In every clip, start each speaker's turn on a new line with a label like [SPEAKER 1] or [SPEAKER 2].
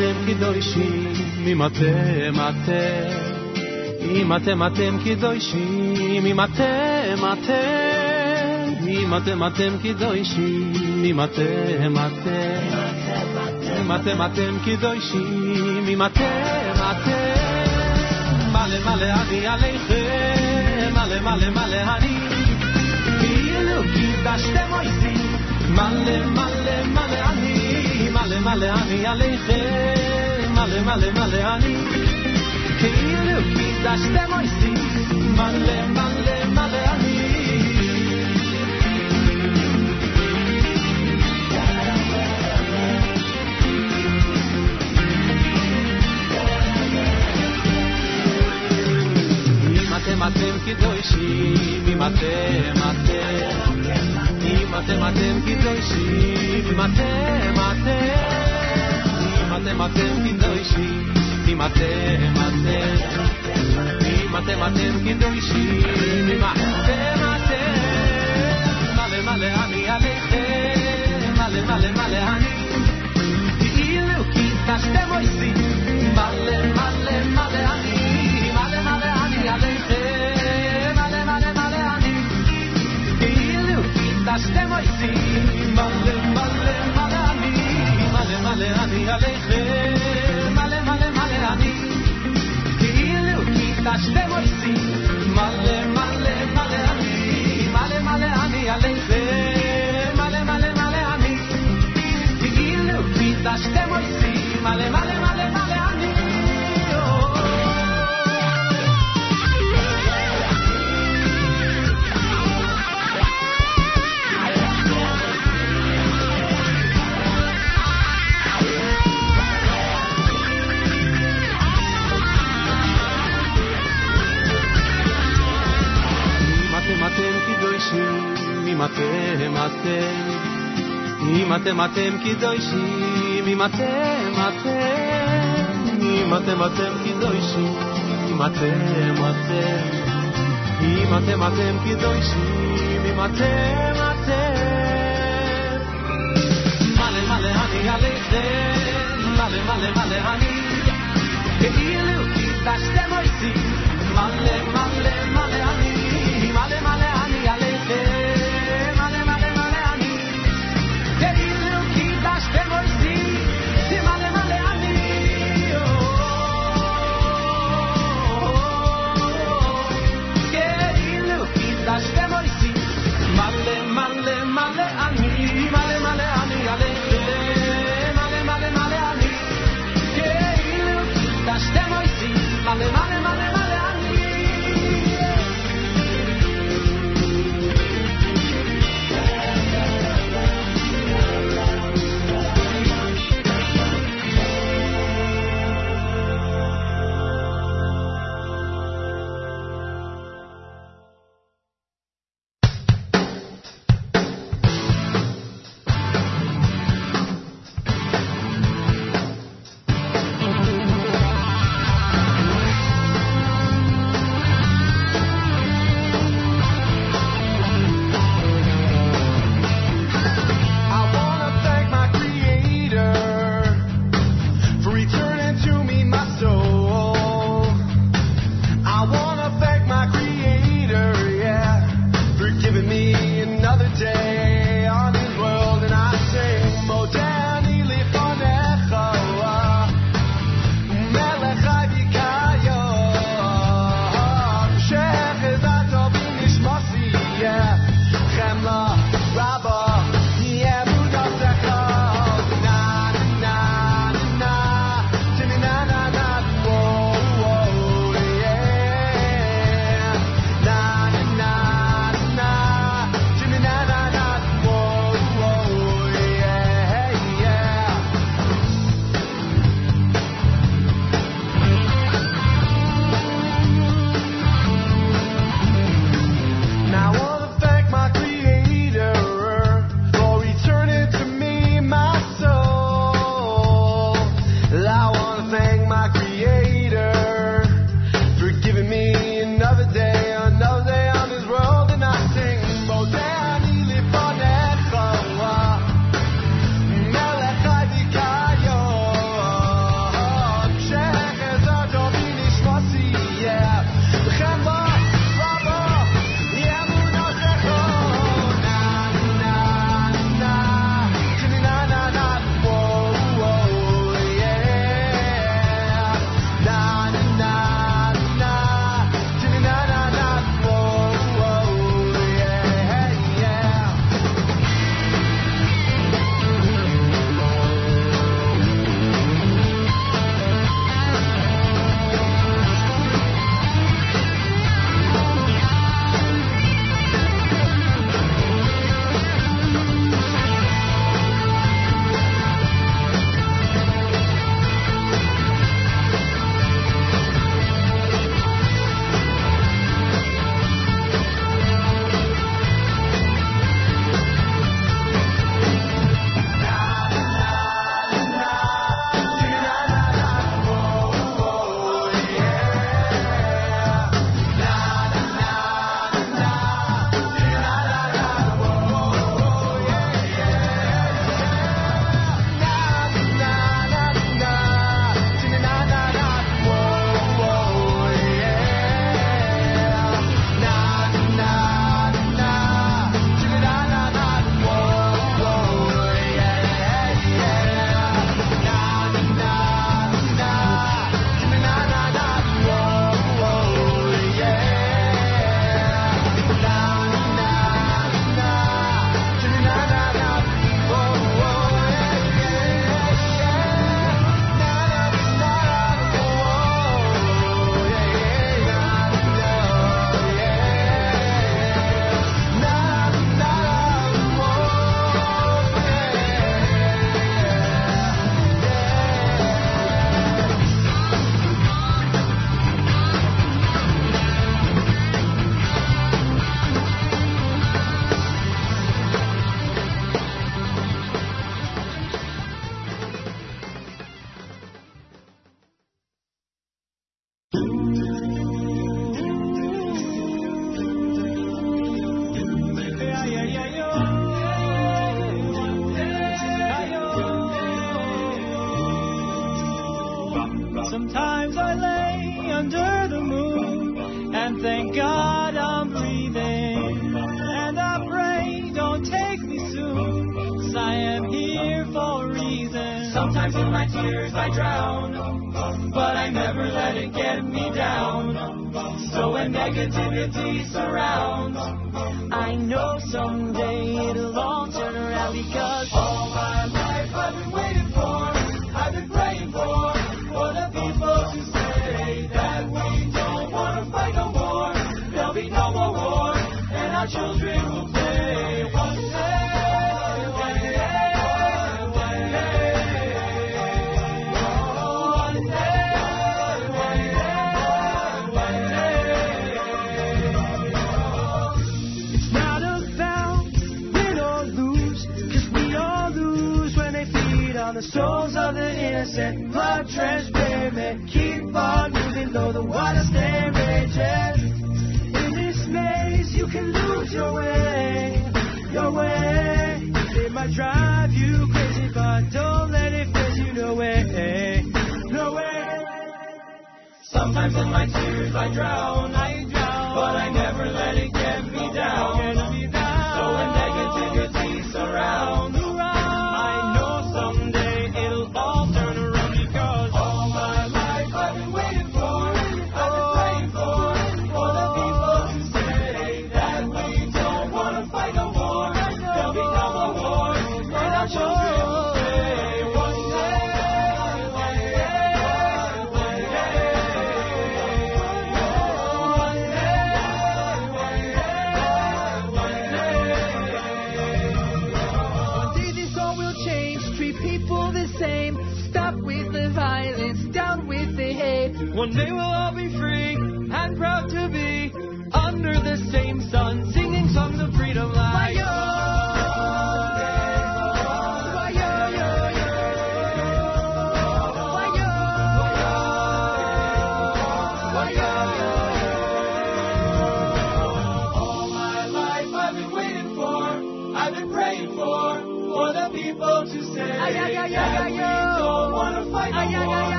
[SPEAKER 1] אתם אתם קדושים, אם אתם אתם, אם אתם אתם קדושים, אם אתם אתם, אם אתם אתם קדושים, אם אתם אתם, אם אתם אתם קדושים, אם אתם אתם, מלא מלא אני עליכם, מלא מלא מלא אני, כאילו קידשתם אותי, מלא מלא מלא אני, מלא מלא אני עליכם, מלא מלא מלא אני, כאילו קידשתם אותי, מלא מלא מלא אני. אם אתם אתם קדושים, אם אתם אתם, אם אתם אתם קדושים, אם אתם אתם, אם אתם אתם קדושים, אם אתם אתם, אם אתם אתם קדושים, אם אתם אתם, מלא מלא אני עליכם, מלא מלא מלא אני, כאילו קידשתם אותי, מלא מלא מלא אני, מלא מלא אני עליכם, מלא מלא מלא אני, כאילו קידשתם אותי, מלא מלא אני עליכם, מלא מלא מלא אני, כאילו קידשתם אותי, מלא מלא מלא אני, מלא מלא אני עליכם, מלא מלא מלא אני, כאילו קידשתם אותי, אם אתם אתם, אם אתם אתם קדושים, אם אתם אתם, אם אתם אתם קדושים, אם אתם אתם, אם אתם אתם קדושים, אם אתם אתם, מלא מלא אני עליכם, מלא מלא מלא אני, כאילו קידשתם אותי, מלא מלא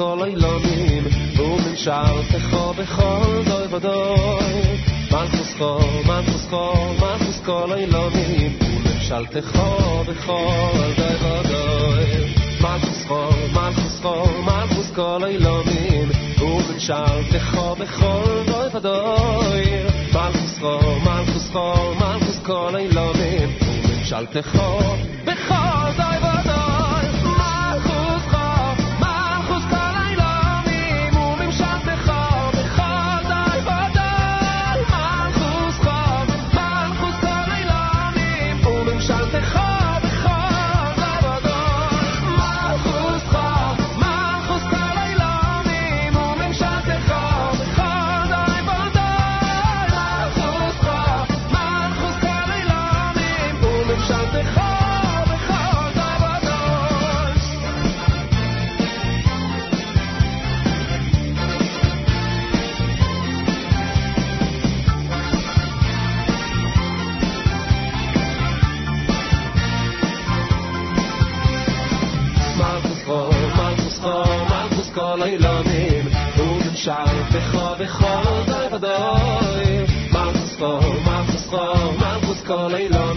[SPEAKER 2] כל אילונים, ומן שערתך בכל דוי ודוי. מלכוס חור, מלכוס חור, מלכוס כל אילונים, וממשלתך בכל דוי ודוי. מלכוס חור, מלכוס חור, מלכוס כל אילונים, ומן שערתך בכל דוי ודוי. מלכוס חור, מלכוס חור, מלכוס כל אילונים, וממשלתך
[SPEAKER 1] Hallelujah.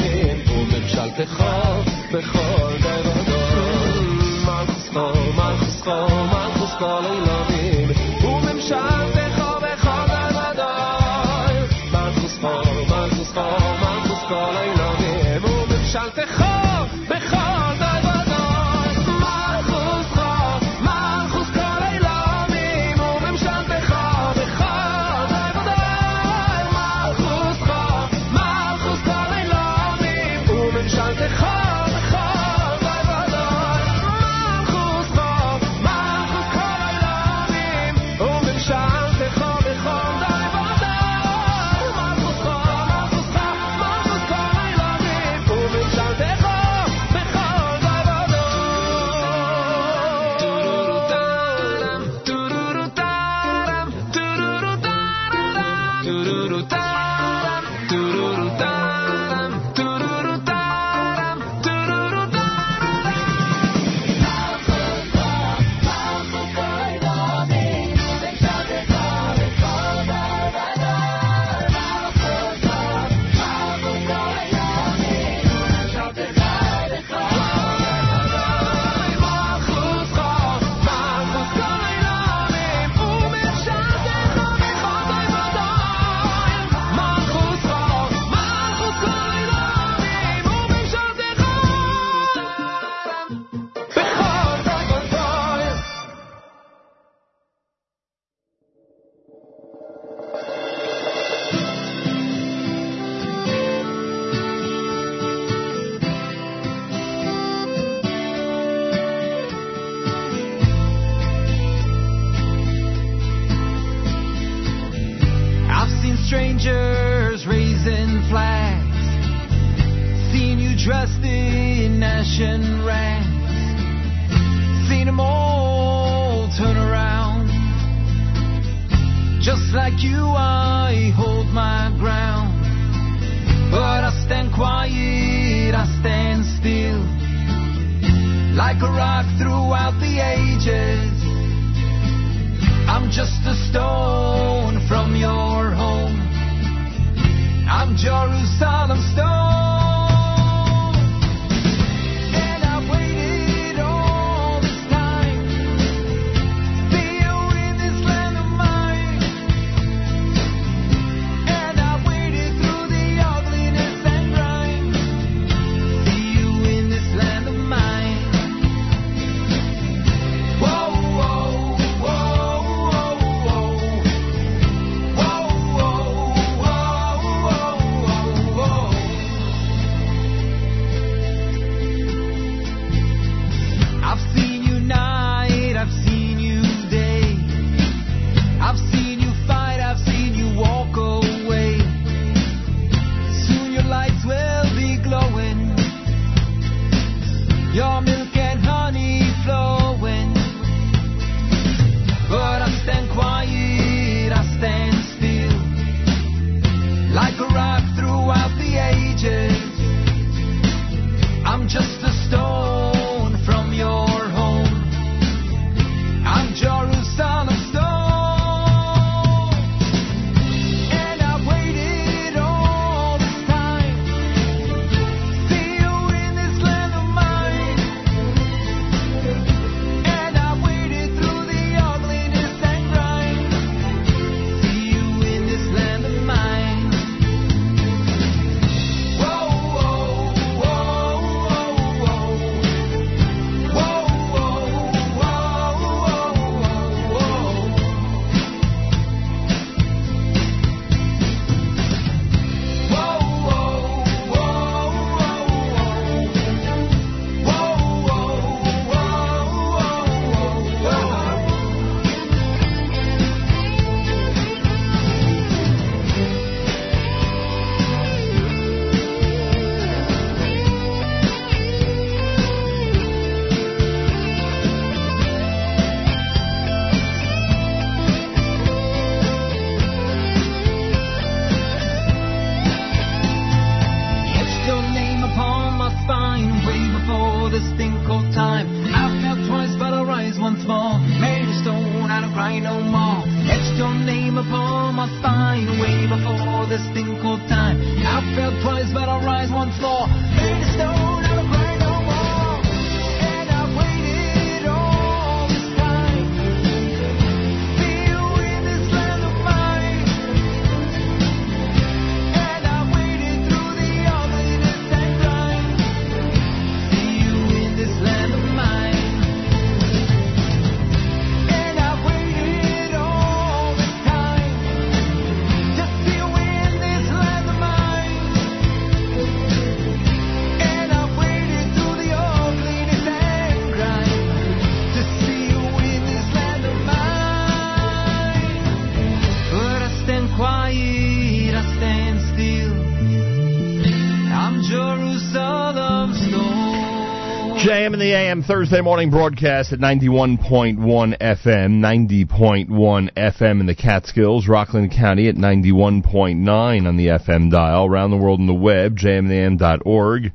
[SPEAKER 1] Thursday morning broadcast at 91.1 FM, 90.1 FM in the Catskills, Rockland County at 91.9 on the FM dial, around the world on the web, jmintheam.org,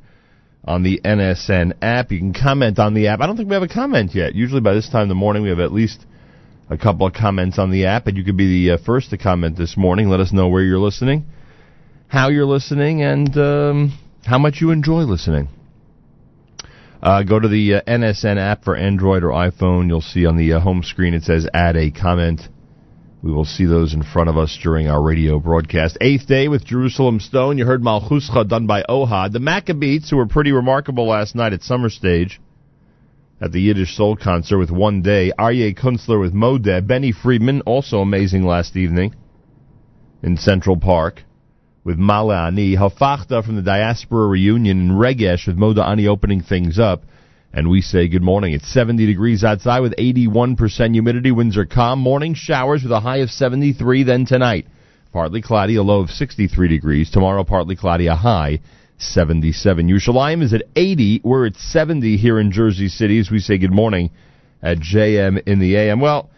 [SPEAKER 1] on the NSN app. You can comment on the app. I don't think we have a comment yet. Usually by this time in the morning we have at least a couple of comments on the app, and you could be the uh, first to comment this morning. Let us know where you're listening, how you're listening, and um, how much you enjoy listening. Uh, go to the uh, NSN app for Android or iPhone. You'll see on the uh, home screen it says add a comment. We will see those in front of us during our radio broadcast. Eighth day with Jerusalem Stone. You heard Malchuscha done by Ohad. The Maccabees, who were pretty remarkable last night at Summer Stage at the Yiddish Soul concert with One Day. Aryeh Kunstler with Modeh. Benny Friedman, also amazing last evening in Central Park with Mala Ani, Hafachta from the Diaspora Reunion, in Regesh with Moda Ani opening things up. And we say good morning. It's 70 degrees outside with 81% humidity. Winds are calm. Morning showers with a high of 73. Then tonight, partly cloudy, a low of 63 degrees. Tomorrow, partly cloudy, a high 77. Yerushalayim is at 80. We're at 70 here in Jersey City as we say good morning at JM in the AM. Well,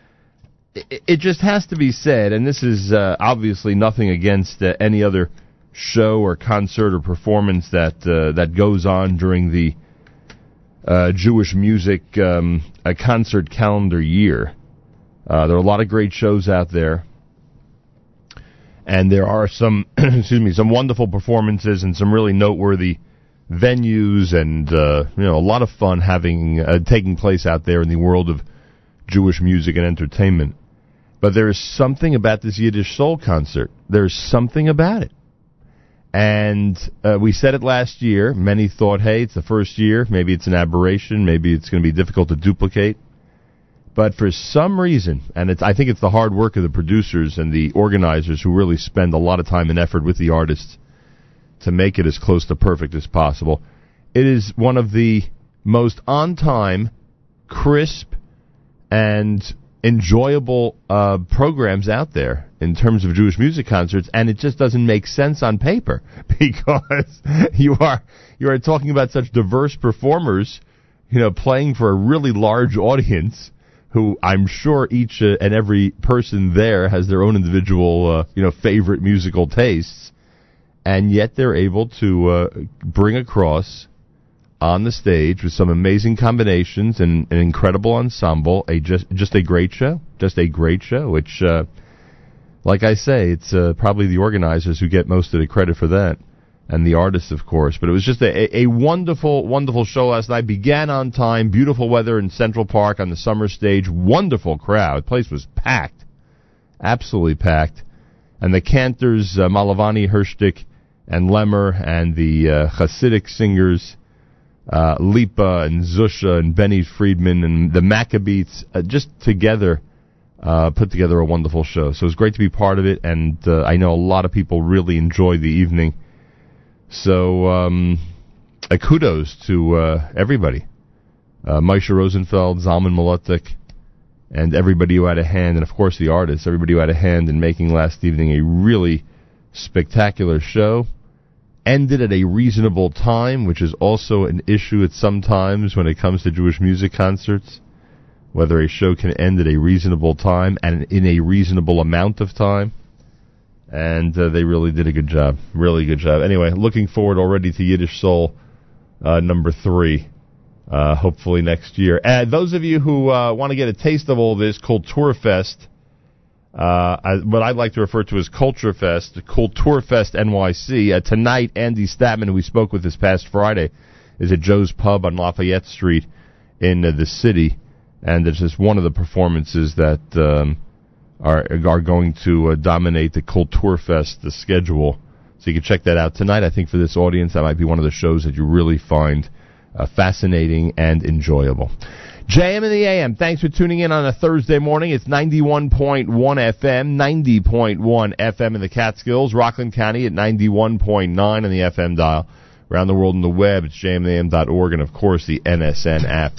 [SPEAKER 3] it, it just has to be said, and this is uh, obviously nothing against uh, any other show or concert or performance that uh, that goes on during the uh, Jewish music um, concert calendar year. Uh, there are a lot of great shows out there, and there are some excuse me some wonderful performances and some really noteworthy venues and uh, you know a lot of fun having taking place out there in the world of Jewish music and entertainment. But there is something about this Yiddish Soul concert. There's something about it. And uh, we said it last year. Many thought, hey, it's the first year. Maybe it's an aberration. Maybe it's going to be difficult to duplicate. But for some reason, and it's, I think it's the hard work of the producers and the organizers who really spend a lot of time and effort with the artists to make it as close to perfect as possible. It is one of the most on time, crisp, and enjoyable uh, programs out there in terms of Jewish music concerts, and it just doesn't make sense on paper because you are you are talking about such diverse performers, you know, playing for a really large audience. Who I'm sure each uh, and every person there has their own individual, uh, you know, favorite musical tastes, and yet they're able to uh, bring across on the stage with some amazing combinations and an incredible ensemble. A just just a great show, just a great show. Which, uh, like I say, it's uh, probably the organizers who get most of the credit for that, and the artists, of course. But it was just a, a wonderful, wonderful show last night. Began on time, beautiful weather in Central Park on the summer stage. Wonderful crowd. The place was packed, absolutely packed. And the cantors, uh, Malovany, Hershtik, and Lemmer, and the uh, Hasidic singers uh, Lipa and Zusha and Benny Friedman and the Maccabees uh, just together uh, put together a wonderful show. So it was great to be part of it, and uh, I know a lot of people really enjoyed the evening. So um, uh, kudos to uh, everybody. Uh, Moshe Rosenfeld, Zalman Mlotek, and everybody who had a hand, and of course the artists, everybody who had a hand in making last evening a really spectacular show ended at a reasonable time, which is also an issue at some times when it comes to Jewish music concerts. Whether a show can end at a reasonable time and in a reasonable amount of time. And uh, they really did a good job. Really good job. Anyway, looking forward already to Yiddish Soul uh, number three. Uh, hopefully next year. And those of you who uh, want to get a taste of all this, Kulturfest uh, what I'd like to refer to as Culture Fest, Culture Fest NYC. Uh, tonight, Andy Statman, who we spoke with this past Friday, is at Joe's Pub on Lafayette Street in uh, the city, and it's just one of the performances that um, are are going to uh, dominate the Culture Fest the schedule. So you can check that out tonight. I think for this audience, that might be one of the shows that you really find uh, fascinating and enjoyable. JM in the AM. Thanks for tuning in on a Thursday morning. It's 91.1 FM, 90.1 FM in the Catskills, Rockland County at 91.9 on the FM dial. Around the world on the web, it's jmintheam.org and of course the NSN app.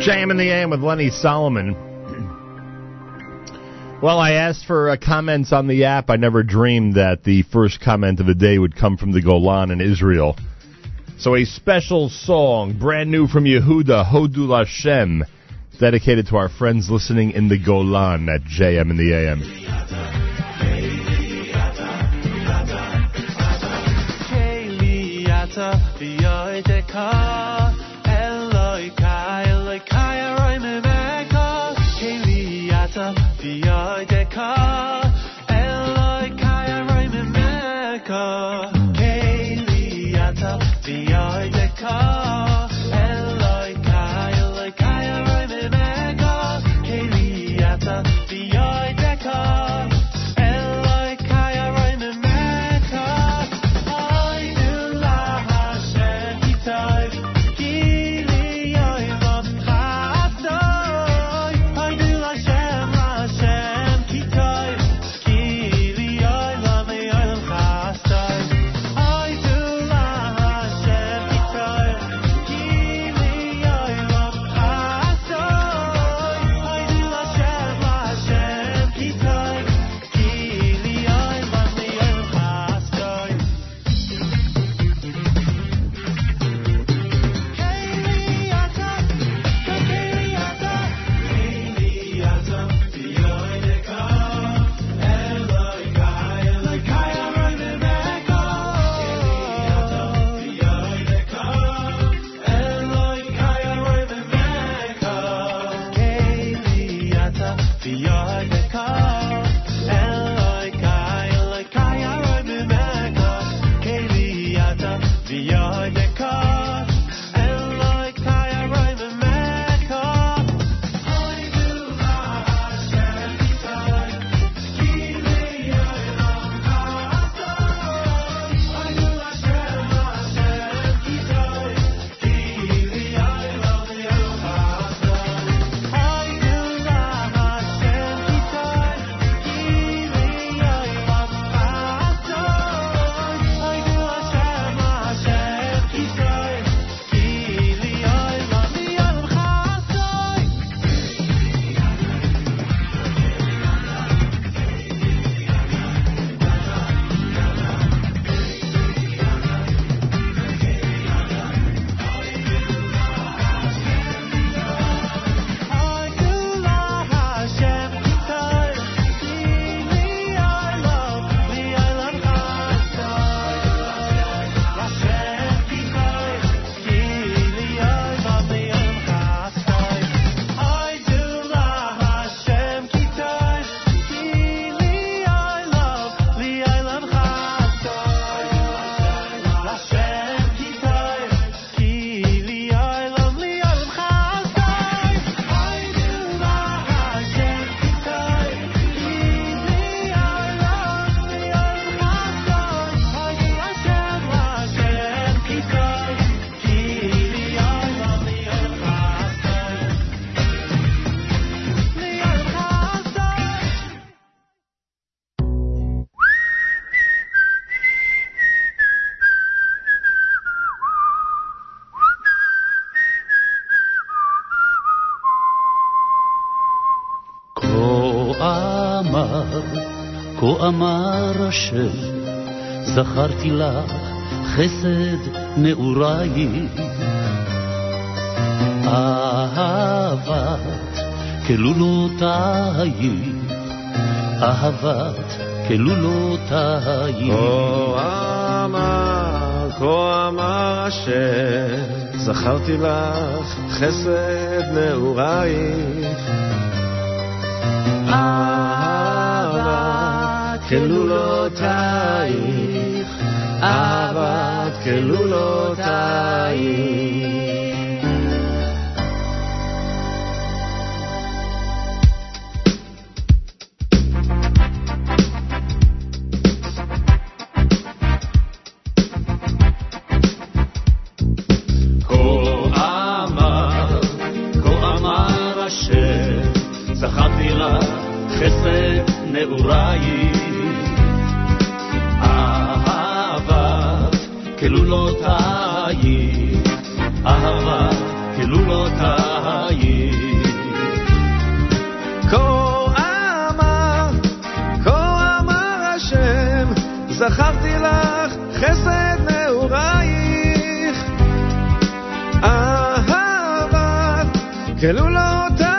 [SPEAKER 3] JM in the AM with Lenny Solomon. Well, I asked for uh, comments on the app. I never dreamed that the first comment of the day would come from the Golan in Israel. So a special song, brand new from Yehuda, Hodul Hashem, dedicated to our friends listening in the Golan at JM in the AM.
[SPEAKER 4] Keliyata v'yoideka Eloika Eloika Yaroi Mimeka Keliyata v'yoideka Eloika
[SPEAKER 5] אמר השם, זכרתי לך חסד נעורייך. אהבת כלולותייך, אהבת כלולותייך.
[SPEAKER 6] כה אמר, כה אמר השם, זכרתי לך חסד נעורייך. כלולותייך, אהבה כלולותייך.
[SPEAKER 5] סחבתי לך חסד נעורייך כלולותיי, אהבה כלולותיי.
[SPEAKER 6] כה אמר, כה אמר השם, זכרתי לך חסד נעורייך, אהבת
[SPEAKER 7] כלולותיי.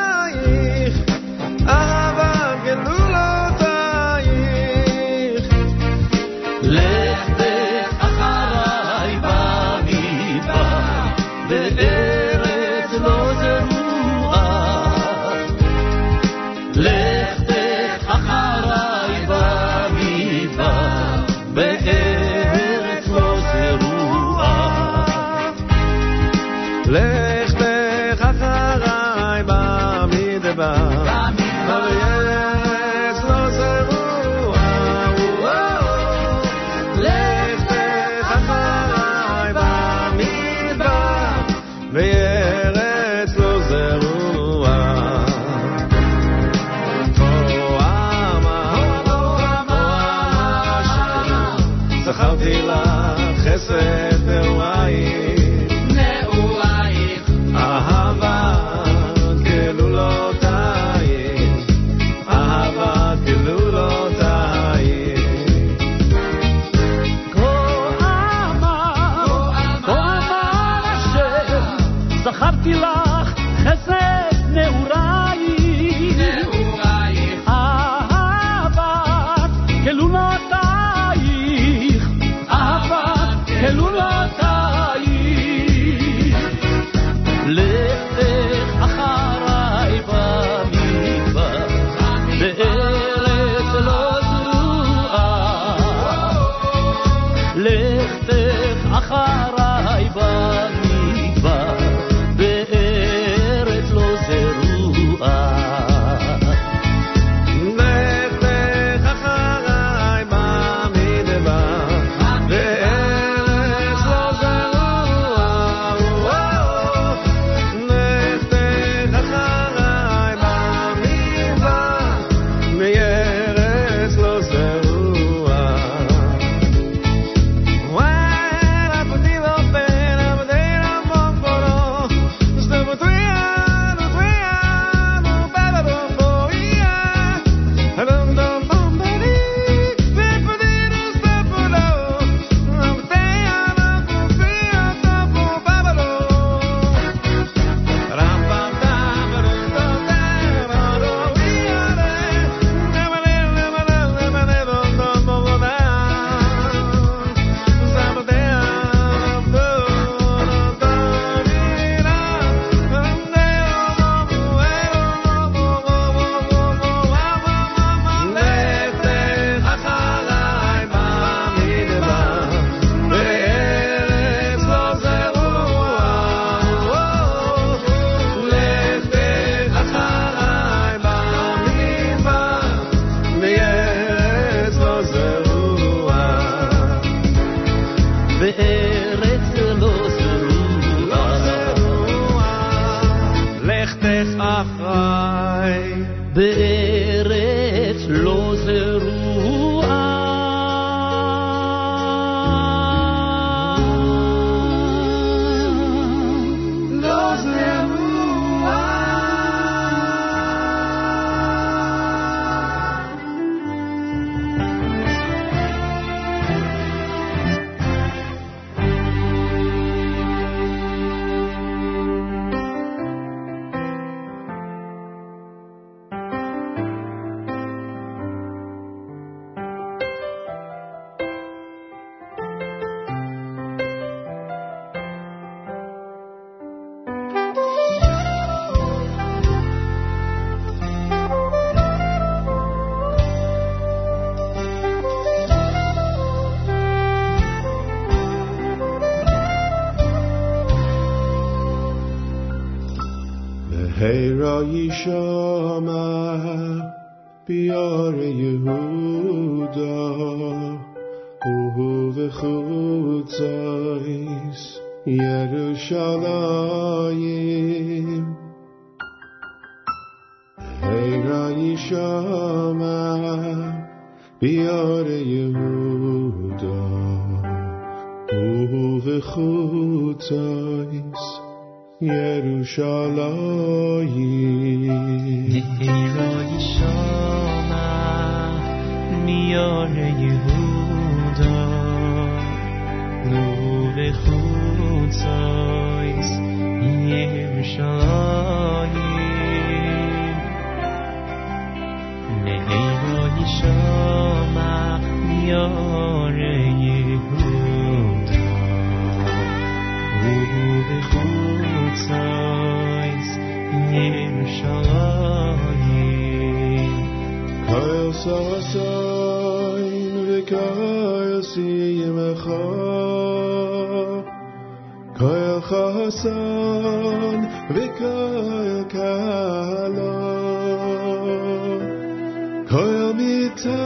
[SPEAKER 7] Hajamita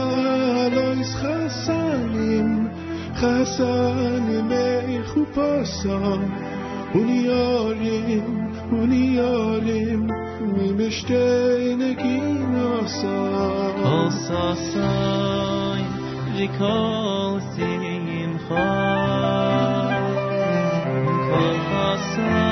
[SPEAKER 7] lois chasanim, chasanim
[SPEAKER 8] meichupasa, uniarim, uniarim, mimishtein eginasa. Osasain, rikosim chal,
[SPEAKER 5] kachasain,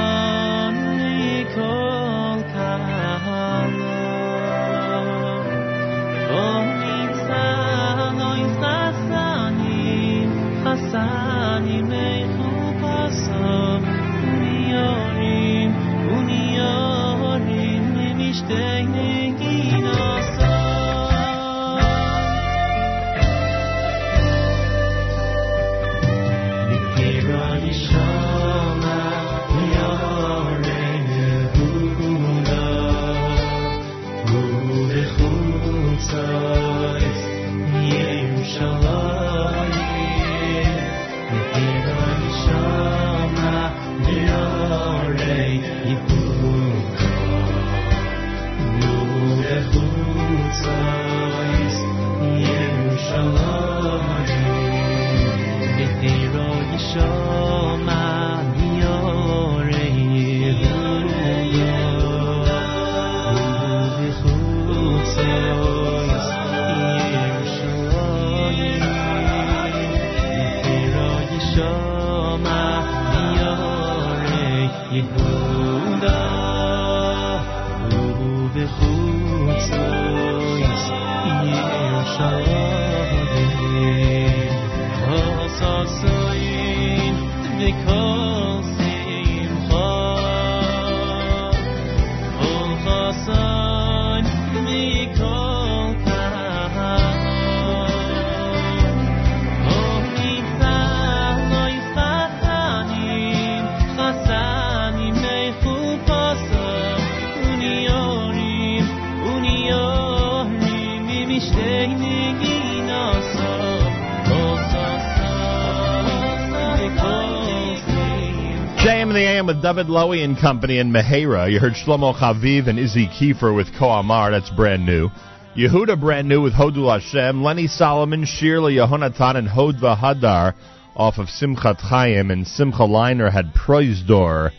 [SPEAKER 5] in the AM with David Lowy and Company in Mehera. You heard Shlomo Chaviv and Izzy Kiefer with Koamar. That's brand new. Yehuda brand new with Hodul Hashem. Lenny Solomon, Shirley Yehonatan, and Hodva Hadar off of Simchat Chaim. And Simcha Leiner had Proisdor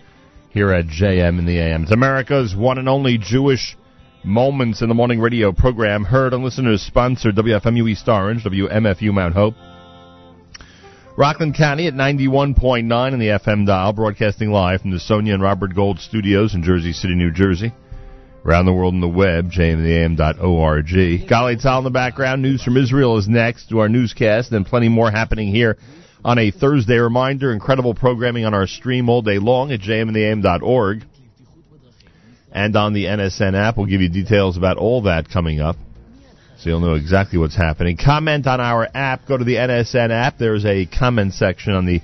[SPEAKER 5] here at JM in the AM. It's America's one and only Jewish Moments in the Morning radio program. Heard on listeners sponsored WFMU East Orange, WMFU Mount Hope. Rockland County at 91.9 on the FM dial, broadcasting live from the Sonia and Robert Gold studios in Jersey City, New Jersey. Around the world on the web, jmtheam.org. Gali Tal in the background. News from Israel is next to our newscast, and plenty more happening here on a Thursday. Reminder, incredible programming on our stream all day long at jmtheam.org. And on the NSN app, we'll give you details about all that coming up so you'll know exactly what's happening. Comment on our app. Go to the NSN app. There's a comment section on the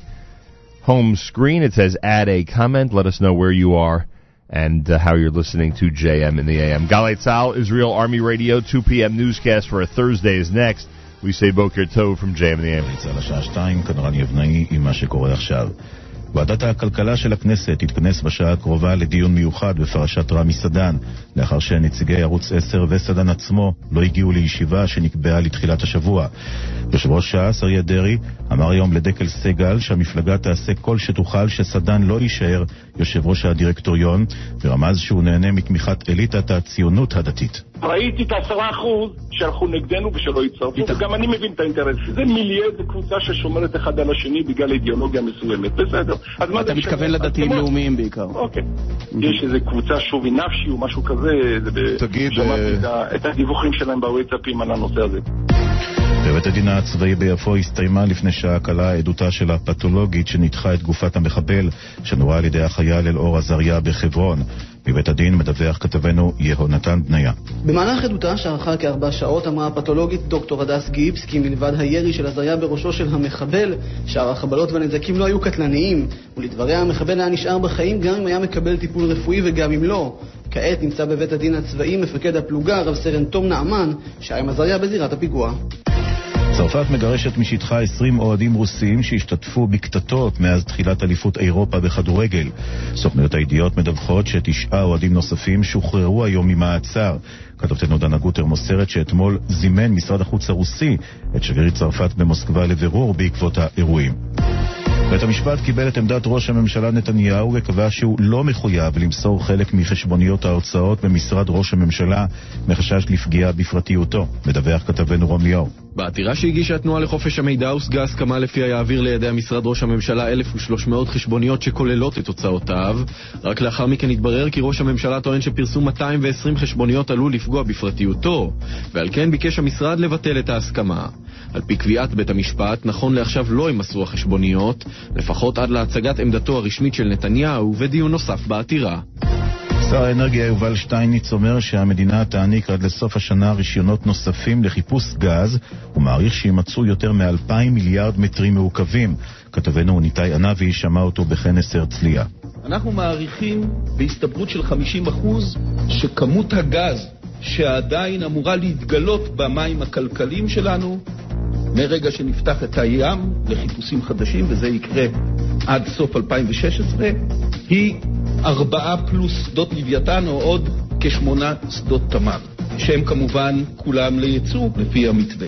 [SPEAKER 5] home screen. It says add a comment. Let us know where you are and uh, how you're listening to JM in the AM. Galei Tzal, Israel Army Radio, 2 p.m. newscast for a Thursday is next. We say Boker Tov from JM in the AM.
[SPEAKER 9] ועדת הכלכלה של הכנסת תתכנס בשעה הקרובה לדיון מיוחד בפרשת רמי סדן, לאחר שנציגי ערוץ 10 וסדן עצמו לא הגיעו לישיבה שנקבעה לתחילת השבוע. יושב ראש ש"ס, אריה דרעי, אמר היום לדקל סגל שהמפלגה תעשה כל שתוכל שסדן לא יישאר יושב ראש הדירקטוריון, ורמז שהוא נהנה מתמיכת אליטת הציונות הדתית.
[SPEAKER 10] ראיתי את העשרה אחוז שהלכו נגדנו ושלא הצטרפו, וגם אני מבין את האינטרס. זה מיליה, זה קבוצה ששומרת אחד על השני בגלל אידיאולוגיה מסוימת. בסדר.
[SPEAKER 11] אתה מתכוון? לדתיים לאומיים בעיקר.
[SPEAKER 10] אוקיי. יש איזה קבוצה שובי נפשי או משהו כזה,
[SPEAKER 3] תגיד,
[SPEAKER 10] שמעתי
[SPEAKER 3] אה,
[SPEAKER 10] את הדיווחים שלהם בוואטסאפים על הנושא הזה.
[SPEAKER 9] בבית הדין הצבאי ביפו הסתיימה לפני שעה קלה עדותה של הפתולוגית שניתחה את גופת המחבל שנורה על ידי החייל אלאור עזריה בחברון. מבית הדין מדווח כתבנו יהונתן בניה.
[SPEAKER 12] במהלך עדותה, שארכה כארבע שעות, אמרה הפתולוגית דוקטור הדס גיבס כי מלבד הירי של עזריה בראשו של המחבל, שאר החבלות והנזקים לא היו קטלניים, ולדבריה המחבל היה נשאר בחיים גם אם היה מקבל טיפול רפואי וגם אם לא. כעת נמצא בבית הדין הצבאי מפקד הפלוגה, רב סרן תום נעמן, שהיה עם עזריה בזירת הפיגוע.
[SPEAKER 9] צרפת מגרשת משטחה 20 אוהדים רוסיים שהשתתפו בקטטות מאז תחילת אליפות אירופה בכדורגל. סוכנויות הידיעות מדווחות שתשעה אוהדים נוספים שוחררו היום ממעצר. כתבתנו דנה גוטר מוסרת שאתמול זימן משרד החוץ הרוסי את שגריר צרפת במוסקבה לבירור בעקבות האירועים. בית המשפט קיבל את עמדת ראש הממשלה נתניהו וקבע שהוא לא מחויב למסור חלק מחשבוניות ההוצאות במשרד ראש הממשלה מחשש לפגיעה בפרטיותו, מדווח כתבנו רום ליאור.
[SPEAKER 13] בעתירה שהגישה התנועה לחופש המידע הושגה הסכמה לפיה יעביר לידי המשרד ראש הממשלה 1,300 חשבוניות שכוללות את הוצאותיו. רק לאחר מכן התברר כי ראש הממשלה טוען שפרסום 220 חשבוניות עלול לפגוע בפרטיותו, ועל כן ביקש המשרד לבטל את ההסכמה. על פי קביעת בית המשפט, נכון לעכשיו לא יימסרו החשבוניות, לפחות עד להצגת עמדתו הרשמית של נתניהו ודיון נוסף בעתירה.
[SPEAKER 9] שר האנרגיה יובל שטייניץ אומר שהמדינה תעניק עד לסוף השנה רישיונות נוספים לחיפוש גז ומעריך שימצאו יותר מ-2,000 מיליארד מטרים מעוקבים. כתבנו ניתאי ענבי שמע אותו בכנס הרצליה.
[SPEAKER 14] אנחנו מעריכים בהסתברות של 50% שכמות הגז שעדיין אמורה להתגלות במים הכלכליים שלנו מרגע שנפתח את הים לחיפושים חדשים, וזה יקרה עד סוף 2016, היא ארבעה פלוס שדות לוויתן או עוד כשמונה שדות תמר, שהם כמובן כולם לייצוא לפי המתווה.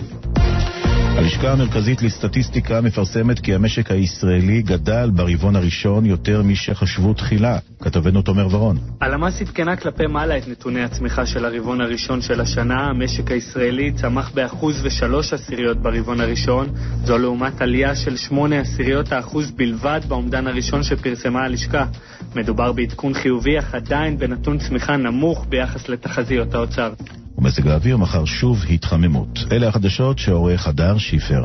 [SPEAKER 9] הלשכה המרכזית לסטטיסטיקה מפרסמת כי המשק הישראלי גדל ברבעון הראשון יותר משחשבו תחילה. כתבנו תומר ורון.
[SPEAKER 15] הלמ"ס עדכנה כלפי מעלה את נתוני הצמיחה של הרבעון הראשון של השנה. המשק הישראלי צמח באחוז ושלוש עשיריות ברבעון הראשון, זו לעומת עלייה של שמונה עשיריות האחוז בלבד באומדן הראשון שפרסמה הלשכה. מדובר בעדכון חיובי, אך עדיין בנתון צמיחה נמוך ביחס לתחזיות האוצר.
[SPEAKER 9] ומזג האוויר מחר שוב התחממות. אלה החדשות שעורך הדר שיפר.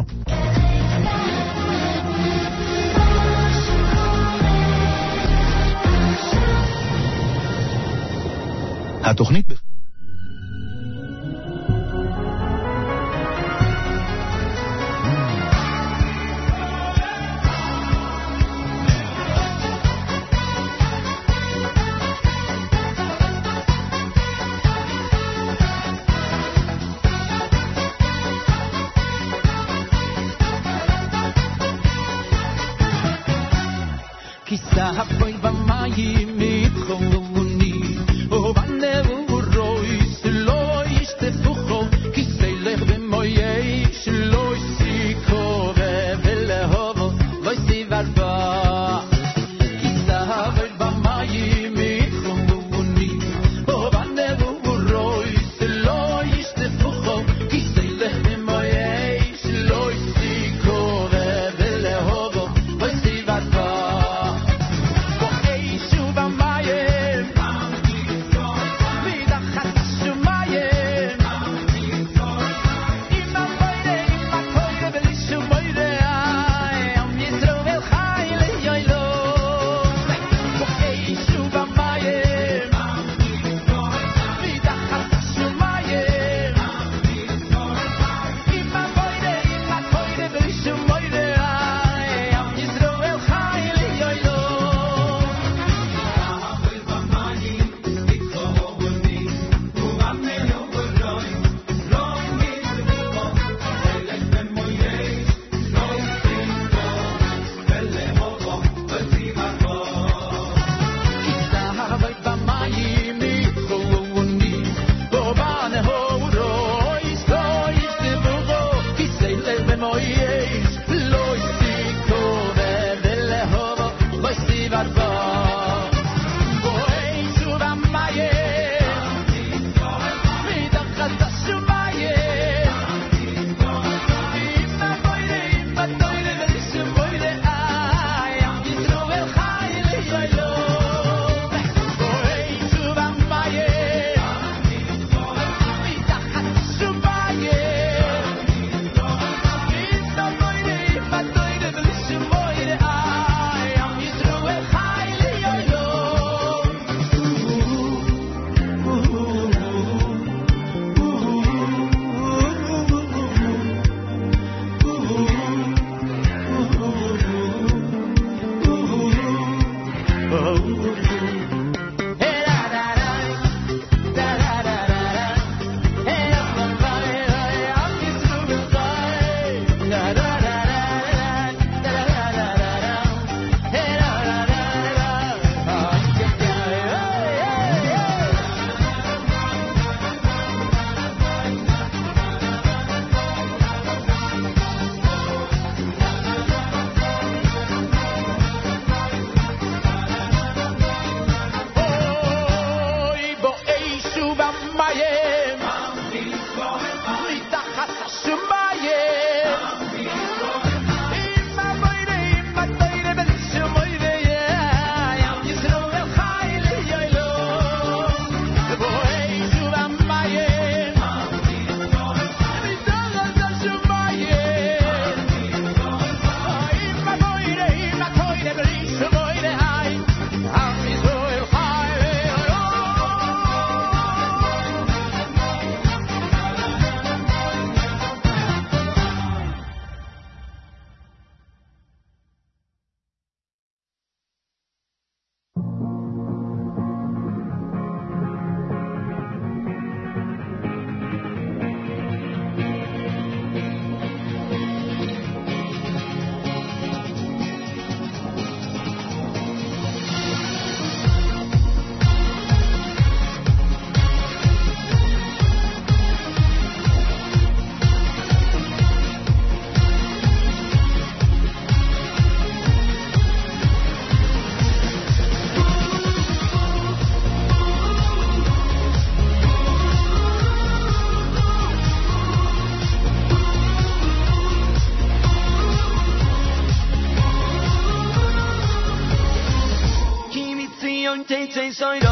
[SPEAKER 9] התוכנית...
[SPEAKER 16] tay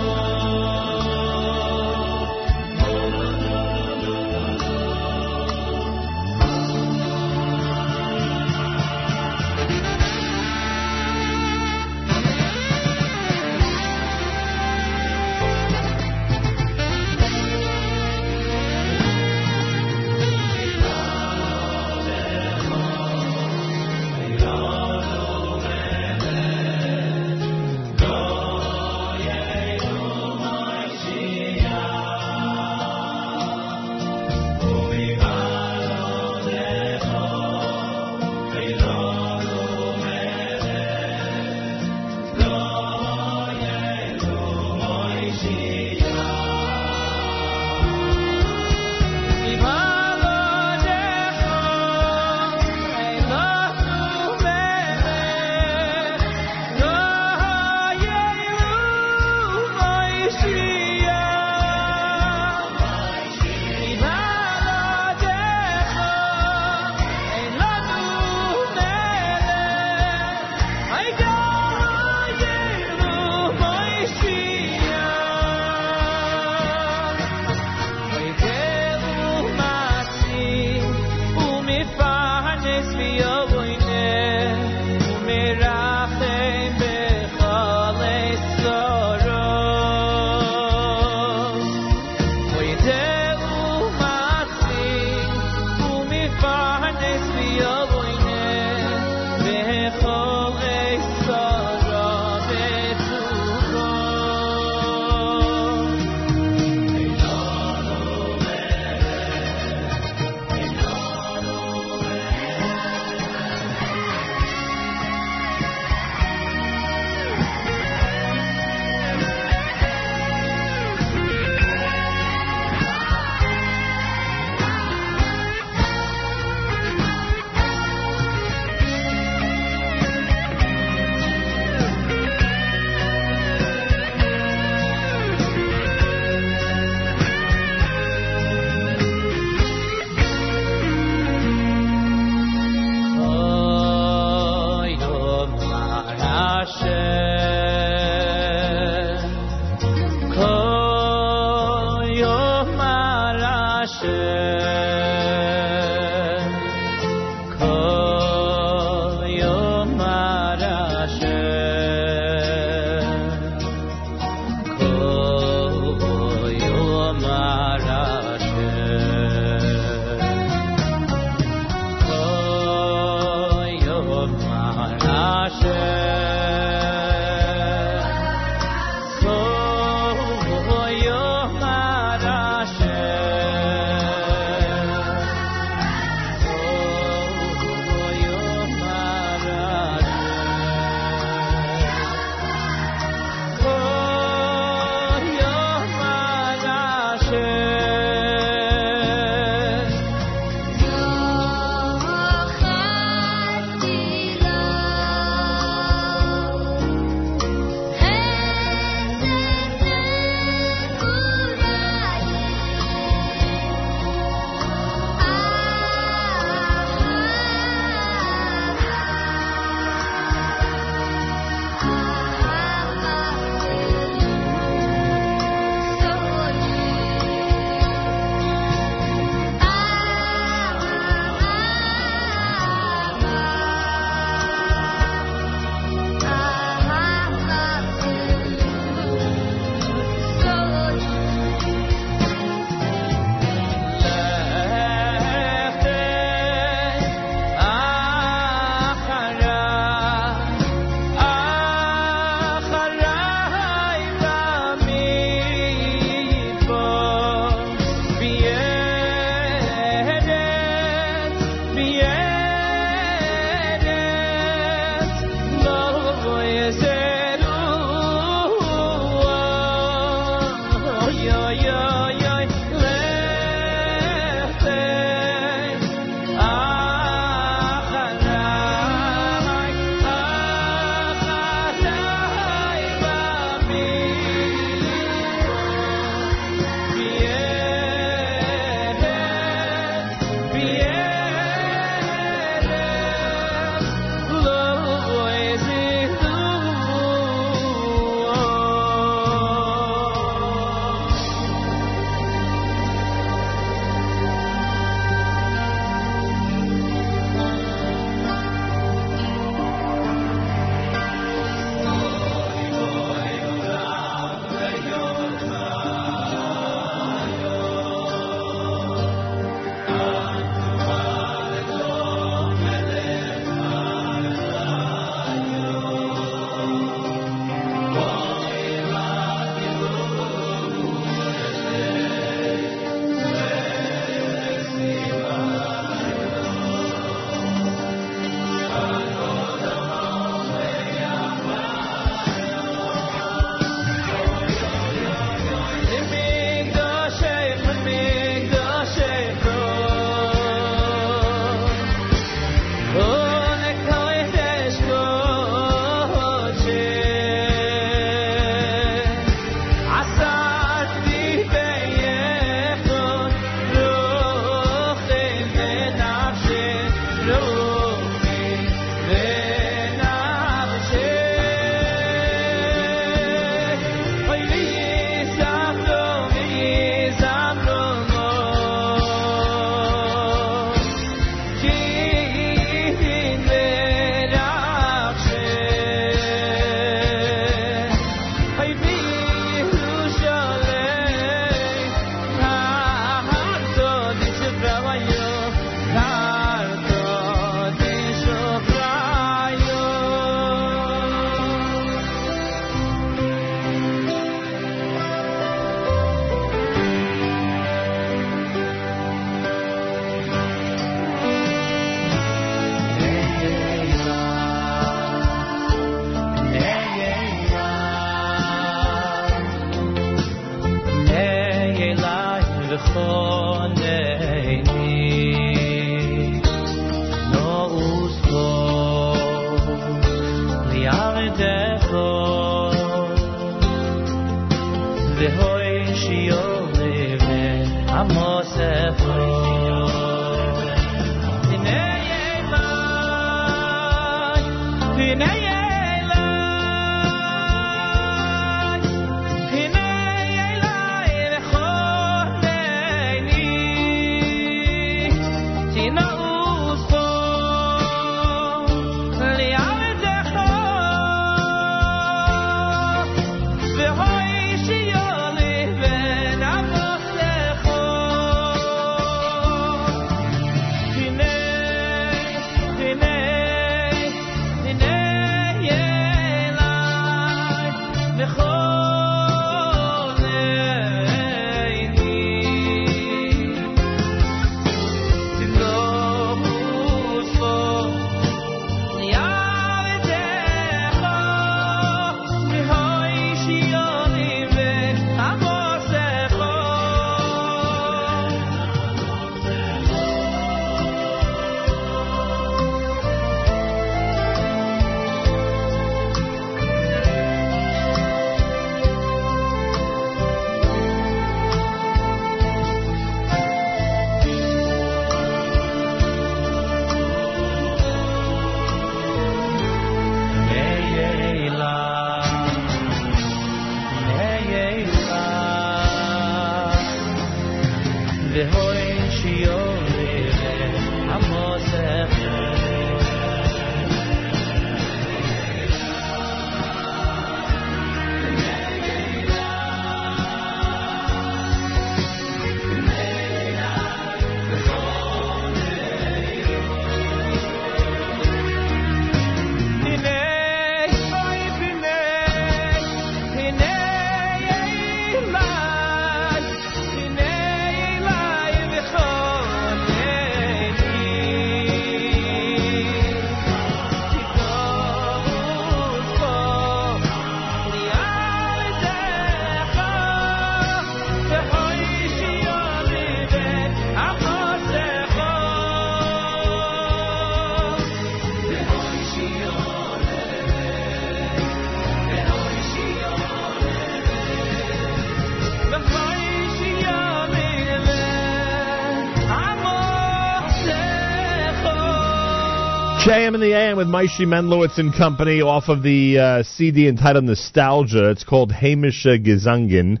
[SPEAKER 3] JM in the AM with Maishi Menlowitz and company off of the uh, CD entitled Nostalgia. It's called Hamish uh, Gesungen.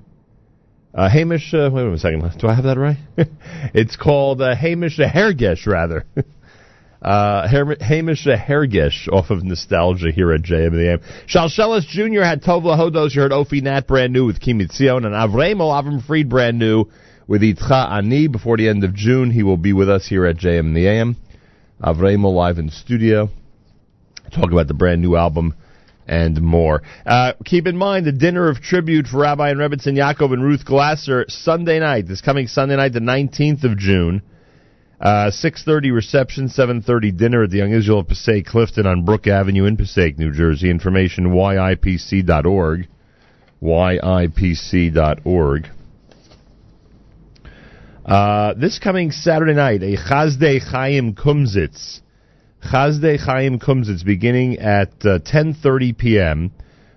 [SPEAKER 3] Uh, Hamish, uh, wait a second. Do I have that right? it's called uh, Hamish Hergesh, rather. uh, Her- Hamish Hergesh off of Nostalgia here at JM in the AM. Shalshelis Jr. had Tovla Hodos. You heard Ofi Nat brand new with Kimitzion and Avremo Avram Fried brand new with Itcha Ani. Before the end of June, he will be with us here at JM in the AM. Avremo live in studio. Talk about the brand new album and more. Uh, keep in mind the dinner of tribute for Rabbi and Rebbitzin Yaakov and Ruth Glasser Sunday night. This coming Sunday night, the 19th of June. Uh, 6.30 reception, 7.30 dinner at the Young Israel of Passaic Clifton on Brook Avenue in Passaic, New Jersey. Information yipc.org. yipc.org. Uh, this coming Saturday night, a Chazdei Chaim Kumsitz. Chazdei Chaim Kumsitz beginning at uh, 10.30 p.m.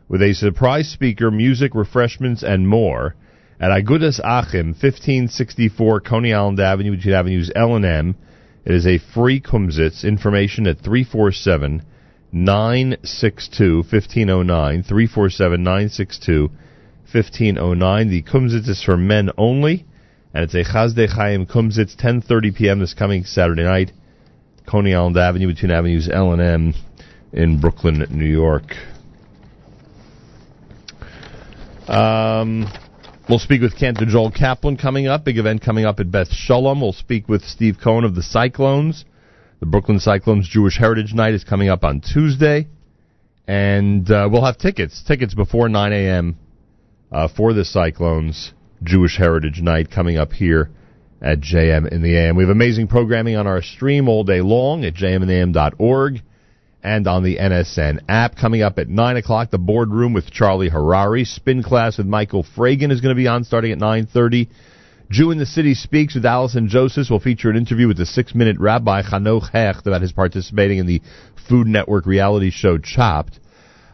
[SPEAKER 3] with a surprise speaker, music, refreshments, and more at Agudas Achim, 1564 Coney Island Avenue, between Avenues L and M. It is a free Kumsitz. Information at 347 962 1509. 347 962 1509. The Kumsitz is for men only and it's a Chazdei Chaim Kumsitz, 10:30 p.m. this coming Saturday night, Coney Island Avenue between Avenues L and M in Brooklyn, New York. Um, we'll speak with Cantor Joel Kaplan coming up. Big event coming up at Beth Shalom. We'll speak with Steve Cohen of the Cyclones. The Brooklyn Cyclones Jewish Heritage Night is coming up on Tuesday, and uh, we'll have tickets. Tickets before 9 a.m. Uh, for the Cyclones. Jewish Heritage Night coming up here at JM in the AM. We have amazing programming on our stream all day long at jmintheam.org and on the NSN app. Coming up at 9 o'clock, the boardroom with Charlie Harari. Spin class with Michael Fragan is going to be on starting at 9.30. Jew in the City Speaks with Allison Joseph will feature an interview with the six-minute rabbi Chanoch Hecht about his participating in the Food Network reality show Chopped.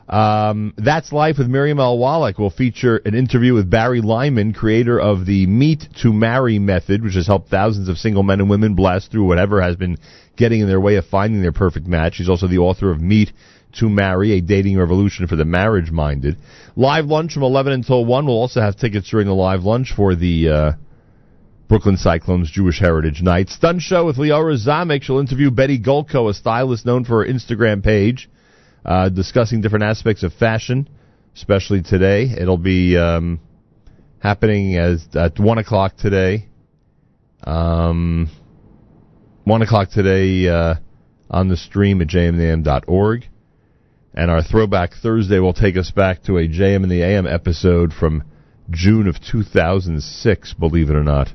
[SPEAKER 3] Um, That's Life with Miriam L. Wallach will feature an interview with Barry Lyman, creator of the Meet to Marry method, which has helped thousands of single men and women blast through whatever has been getting in their way of finding their perfect match. He's also the author of Meet to Marry, a dating revolution for the marriage minded. Live lunch from 11 until 1. We'll also have tickets during the live lunch for the, uh, Brooklyn Cyclones Jewish Heritage Night. Stun Show with Leora Zamek. She'll interview Betty Golko, a stylist known for her Instagram page, uh, discussing different aspects of fashion, especially today. It'll be um, happening as at 1 o'clock today. Um, 1 o'clock today uh, on the stream at jmnam.org. And our Throwback Thursday will take us back to a JM in the AM episode from June of 2006, believe it or not.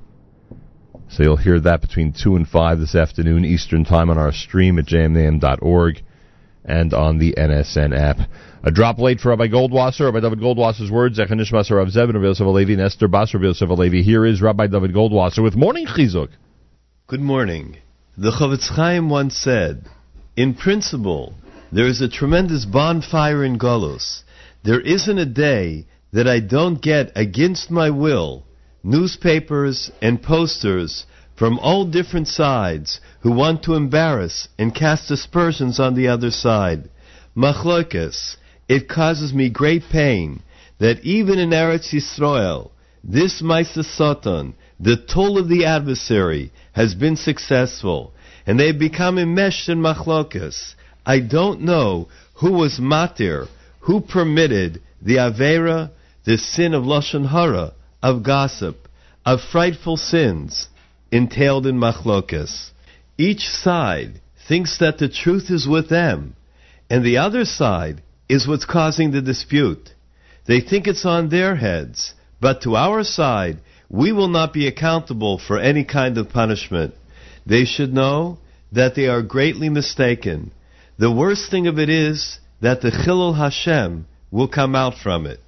[SPEAKER 3] So you'll hear that between 2 and 5 this afternoon Eastern Time on our stream at jmnam.org and on the NSN app. A drop late for Rabbi Goldwasser, Rabbi David Goldwasser's words, Echanish Maser Rav Zevin, Rabbi Yosef Alevi, and Esther Bas, Rabbi Yosef Alevi. Here is Rabbi David Goldwasser with Morning Chizuk.
[SPEAKER 17] Good morning. The Chofetz Chaim once said, in principle, there is a tremendous bonfire in Golos. There isn't a day that I don't get against my will newspapers and posters from all different sides who want to embarrass and cast aspersions on the other side. Machlokas, it causes me great pain that even in Eretz Yisrael, this Maisa Satan, the toll of the adversary, has been successful, and they have become enmeshed in machlokas. I don't know who was matir, who permitted the avera, the sin of lashon hara, of gossip, of frightful sins entailed in machlokas. Each side thinks that the truth is with them, and the other side is what's causing the dispute. They think it's on their heads, but to our side, we will not be accountable for any kind of punishment. They should know that they are greatly mistaken. The worst thing of it is that the Chilul Hashem will come out from it.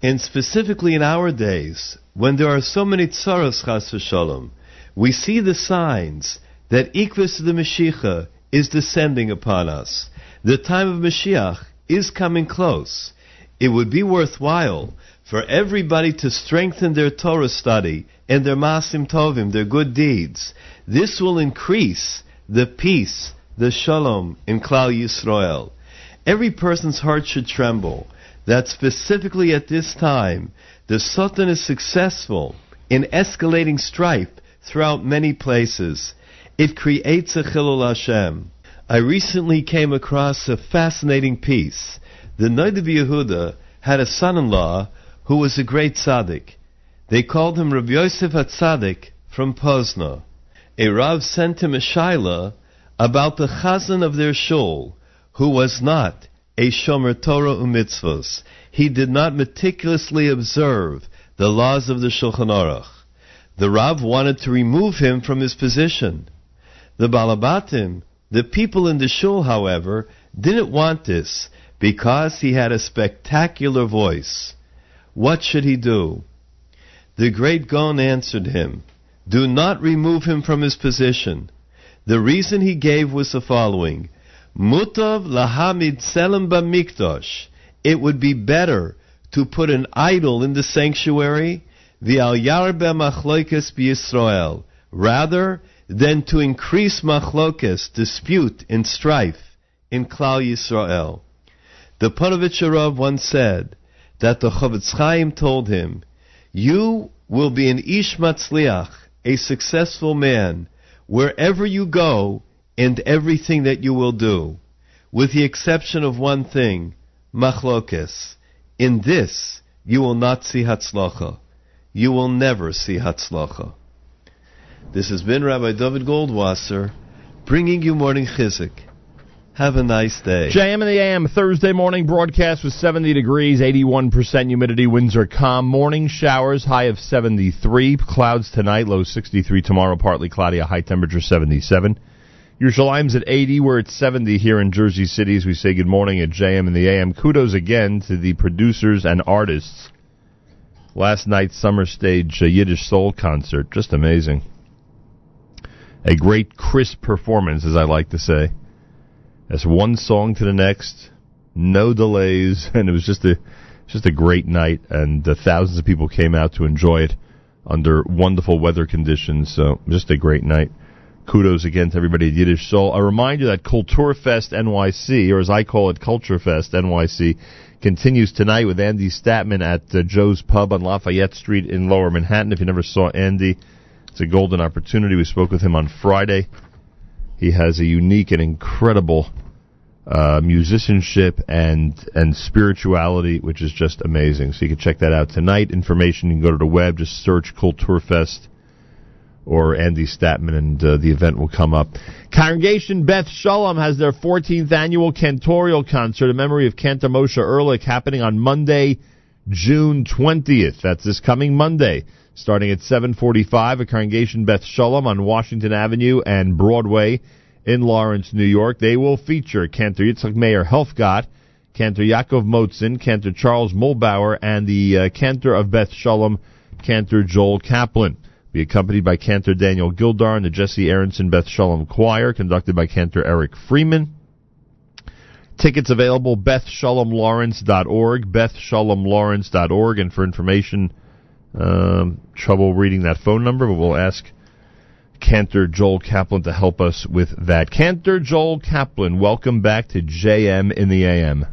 [SPEAKER 17] And specifically in our days, when there are so many tsaros chas v'shalom, we see the signs that Ikvis the Mashiach is descending upon us. The time of Mashiach is coming close. It would be worthwhile for everybody to strengthen their Torah study and their masim tovim, their good deeds. This will increase the peace, the shalom in Klal Yisrael. Every person's heart should tremble that specifically at this time, the Sultan is successful in escalating strife throughout many places. It creates a Chilul Hashem. I recently came across a fascinating piece. The Noda Yehuda had a son-in-law who was a great tzaddik. They called him Rabbi Yosef HaTzaddik from Pozna. A Rav sent him a shaila about the chazan of their shul, who was not a shomer Torah umitzvos. He did not meticulously observe the laws of the Shulchan Aruch. The Rav wanted to remove him from his position. The Balabatim, the people in the shul, however, didn't want this because he had a spectacular voice. What should he do? The great Gon answered him, Do not remove him from his position. The reason he gave was the following. Mutav lahamid selim b'mikdosh. It would be better to put an idol in the sanctuary, the al yarbe machloikes b'Yisrael, rather than to increase machlokes, dispute, and strife in Klal Yisrael. The Panovitch once said that the Chofetz Chaim told him, "You will be an ish matzliach, a successful man, wherever you go and everything that you will do, with the exception of one thing, machlokes. In this, you will not see hatzlacha. You will never see hatzlacha. This has been Rabbi David Goldwasser, bringing you morning chizik. Have a nice day.
[SPEAKER 3] JM and the AM Thursday morning broadcast with 70 degrees, 81% humidity, winds are calm. Morning showers, high of 73. Clouds tonight, low 63 tomorrow, partly cloudy, a high temperature 77. Yerushalayim's at 80. We're at 70 here in Jersey City as we say good morning at JM and the AM. Kudos again to the producers and artists. Last night's summer stage uh, Yiddish Soul concert, just amazing. A great crisp performance, as I like to say. That's one song to the next, no delays, and it was just a just a great night, and uh, thousands of people came out to enjoy it under wonderful weather conditions. So just a great night. Kudos again to everybody at Yiddish Soul. A reminder that Kulturfest NYC, or as I call it, Culture Fest NYC, continues tonight with Andy Statman at uh, Joe's Pub on Lafayette Street in Lower Manhattan. If you never saw Andy, It's a golden opportunity. We spoke with him on Friday. He has a unique and incredible uh, musicianship and and spirituality, which is just amazing. So you can check that out tonight. Information you can go to the web, just search Kulturfest or Andy Statman, and uh, the event will come up. Congregation Beth Shalom has their 14th annual cantorial concert in memory of Cantor Moshe Ehrlich happening on Monday, June 20th. That's this coming Monday, starting at 7:45 at Congregation Beth Shalom on Washington Avenue and Broadway in Lawrence, New York. They will feature Cantor Yitzchak Meir Helfgott, Cantor Yaakov Motzen, Cantor Charles Mulbauer, and the uh, Cantor of Beth Shalom, Cantor Joel Kaplan be accompanied by Cantor Daniel Gildar and the Jesse Aronson Beth Shalom Choir, conducted by Cantor Eric Freeman. Tickets available, bethshalomlawrence.org, bethshalomlawrence.org, and for information, um, trouble reading that phone number, but we'll ask Cantor Joel Kaplan to help us with that. Cantor Joel Kaplan, welcome back to JM in the AM.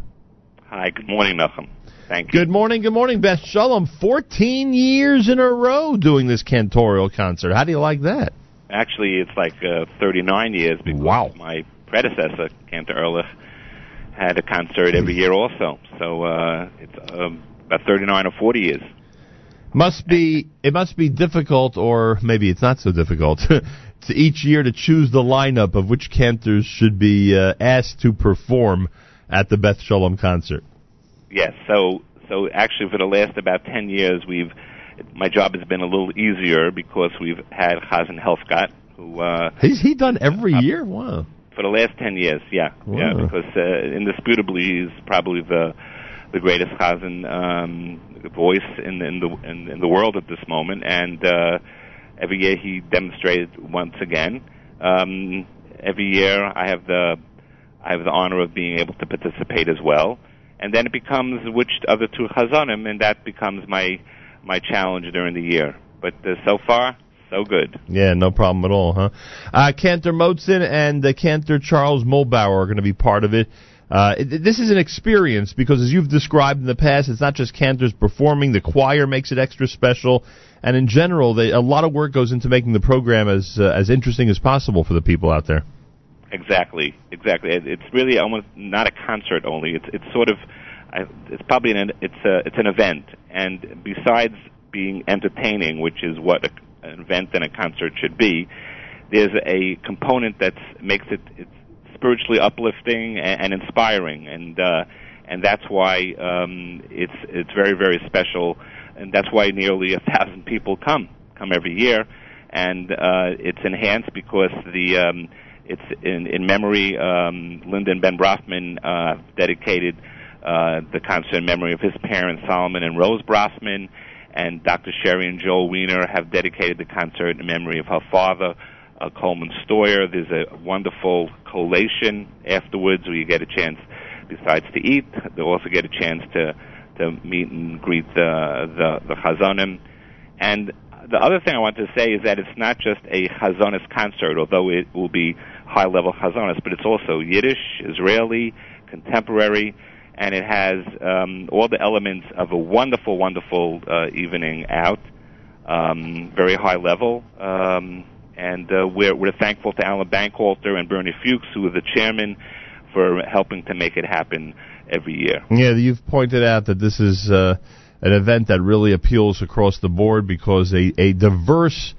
[SPEAKER 18] Hi, good morning, Nachum. Thank you.
[SPEAKER 3] Good morning, good morning, Beth Shalom. 14 years in a row doing this cantorial concert. How do you like that?
[SPEAKER 18] Actually, it's like uh, 39 years because
[SPEAKER 3] wow.
[SPEAKER 18] my predecessor, Cantor Ehrlich, had a concert every year also. So uh, it's um, about 39 or 40 years.
[SPEAKER 3] Must be it must be difficult, or maybe it's not so difficult, to each year to choose the lineup of which cantors should be uh, asked to perform at the Beth Shalom concert.
[SPEAKER 18] Yes. So so actually, for the last about ten years, we've my job has been a little easier because we've had Chazan Helfgott, who uh,
[SPEAKER 3] he's he done every uh, year. Wow.
[SPEAKER 18] For the last ten years, yeah, wow. yeah, because uh, indisputably he's probably the the greatest Chazan um, voice in, in the in, in the world at this moment, and uh, every year he demonstrated once again. Um, every year, I have the I have the honor of being able to participate as well and then it becomes which of the two chazanim, and that becomes my my challenge during the year. But uh, so far, so good.
[SPEAKER 3] Yeah, no problem at all, huh? Uh, Cantor Motzen and uh, Cantor Charles Mulbauer are going to be part of it. Uh, it, this is an experience because, as you've described in the past, it's not just cantors performing. The choir makes it extra special, and in general, they, a lot of work goes into making the program as uh, as interesting as possible for the people out there.
[SPEAKER 18] Exactly, exactly. It's really almost not a concert only. It's it's sort of, it's probably an it's a it's an event, and besides being entertaining, which is what a, an event and a concert should be, there's a component that makes it it's spiritually uplifting and, and inspiring, and uh, and that's why um, it's it's very very special, and that's why nearly a thousand people come come every year, and uh, it's enhanced because the um, it's in, in memory. Um, Lyndon Ben Brafman uh, dedicated uh, the concert in memory of his parents, Solomon and Rose Brafman, and Dr. Sherry and Joel Weiner have dedicated the concert in memory of her father, uh, Coleman Stoyer. There's a wonderful collation afterwards where you get a chance, besides to eat, they'll also get a chance to to meet and greet the the, the Chazanim. And the other thing I want to say is that it's not just a Chazonis concert, although it will be high level Chazonis, but it's also Yiddish, Israeli, contemporary, and it has um, all the elements of a wonderful, wonderful uh, evening out, um, very high level. Um, and uh, we're, we're thankful to Alan Bankhalter and Bernie Fuchs, who are the chairman, for helping to make it happen every year.
[SPEAKER 3] Yeah, you've pointed out that this is uh, an event that really appeals across the board because a, a diverse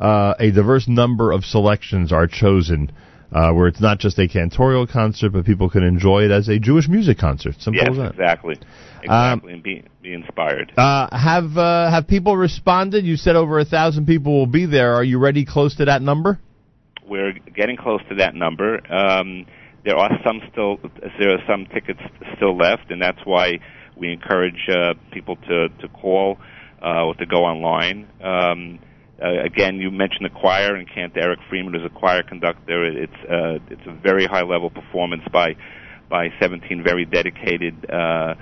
[SPEAKER 3] uh, a diverse number of selections are chosen uh, where it's not just a cantorial concert, but people can enjoy it as a Jewish music concert. Simple
[SPEAKER 18] yes,
[SPEAKER 3] as that.
[SPEAKER 18] exactly. Exactly, um, and be, be inspired.
[SPEAKER 3] Uh, have uh, have people responded? You said over a thousand people will be there. Are you ready close to that number?
[SPEAKER 18] We're getting close to that number. Um, there are some still there are some tickets still left, and that's why we encourage uh, people to to call uh, or to go online. Um, uh, again, you mentioned the choir, and Kent Eric Freeman is a choir conductor. It's uh, it's a very high level performance by by 17 very dedicated uh,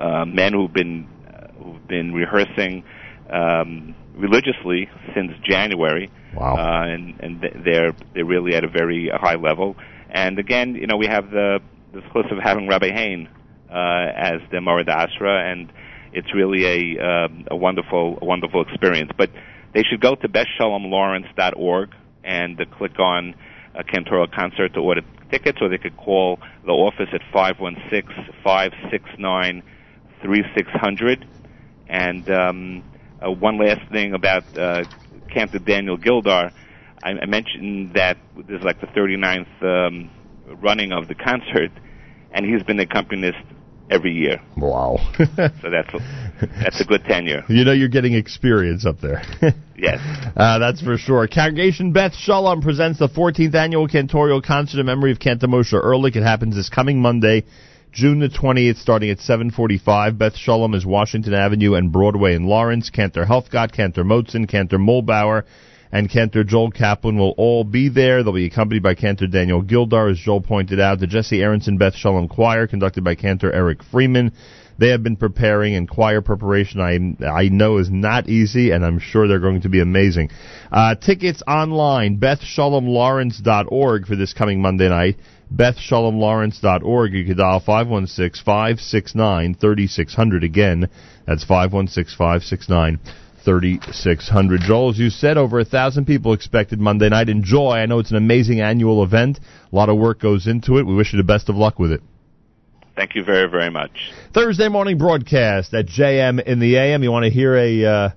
[SPEAKER 18] uh, men who've been uh, who've been rehearsing um, religiously since January.
[SPEAKER 3] Wow!
[SPEAKER 18] Uh, and and they're they're really at a very high level. And again, you know, we have the the chus of having Rabbi Hain uh, as the Mara D'Asra, and it's really a um, a wonderful a wonderful experience. But they should go to bethshalomlawrence.org and uh, click on a Cantora concert to order tickets, or they could call the office at 516-569-3600. And um, uh, one last thing about uh, Cantor Daniel Gildar. I, I mentioned that this is like the 39th um, running of the concert, and he's been the accompanist every year.
[SPEAKER 3] Wow.
[SPEAKER 18] so that's that's a good tenure.
[SPEAKER 3] You know you're getting experience up there.
[SPEAKER 18] Yes.
[SPEAKER 3] Uh, that's for sure. Congregation Beth Shalom presents the 14th annual cantorial concert in memory of Cantor Moshe Ehrlich. It happens this coming Monday, June the 20th, starting at 7:45. Beth Shalom is Washington Avenue and Broadway in Lawrence. Cantor Helfgott, Cantor Motzen, Cantor Mulbauer, and Cantor Joel Kaplan will all be there. They'll be accompanied by Cantor Daniel Gildar, as Joel pointed out. The Jesse Aronson Beth Shalom Choir, conducted by Cantor Eric Freeman. They have been preparing, and choir preparation I I know is not easy, and I'm sure they're going to be amazing. Uh, tickets online, BethShalomLawrence.org for this coming Monday night. BethShalomLawrence.org. You can dial 516-569-3600. Again, that's 516-569 3600. Joel, as you said, over a thousand people expected Monday night. Enjoy. I know it's an amazing annual event. A lot of work goes into it. We wish you the best of luck with it.
[SPEAKER 18] Thank you very, very much.
[SPEAKER 3] Thursday morning broadcast at JM in the AM. You want to hear a uh,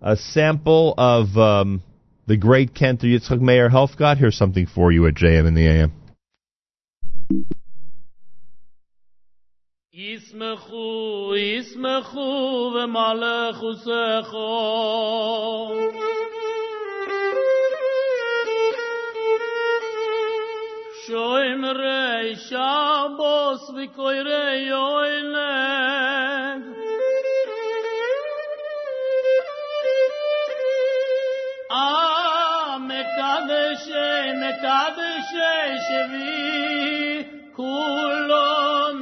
[SPEAKER 3] a sample of um, the great Kent Yitzchak Meir Helfgott? Here's something for you at JM in the AM.
[SPEAKER 11] שוין ריי אבס ווי קויר יוין א מקדש מקדש שבי
[SPEAKER 19] קולו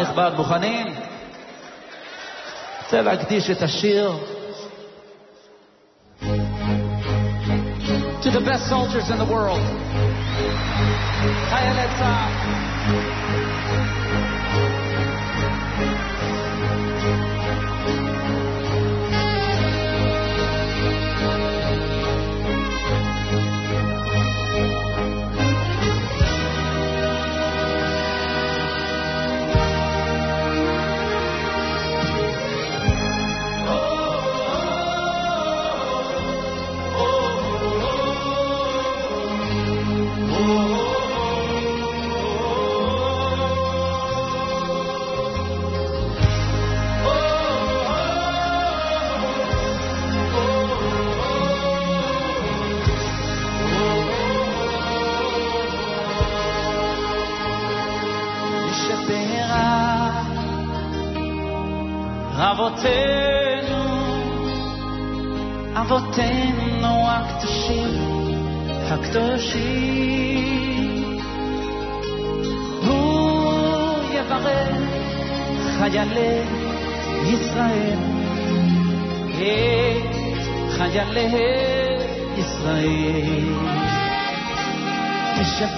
[SPEAKER 19] הנכבד, מוכנים? רוצה להקדיש את השיר to the best soldiers in the world. חיילי צה"ל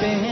[SPEAKER 16] been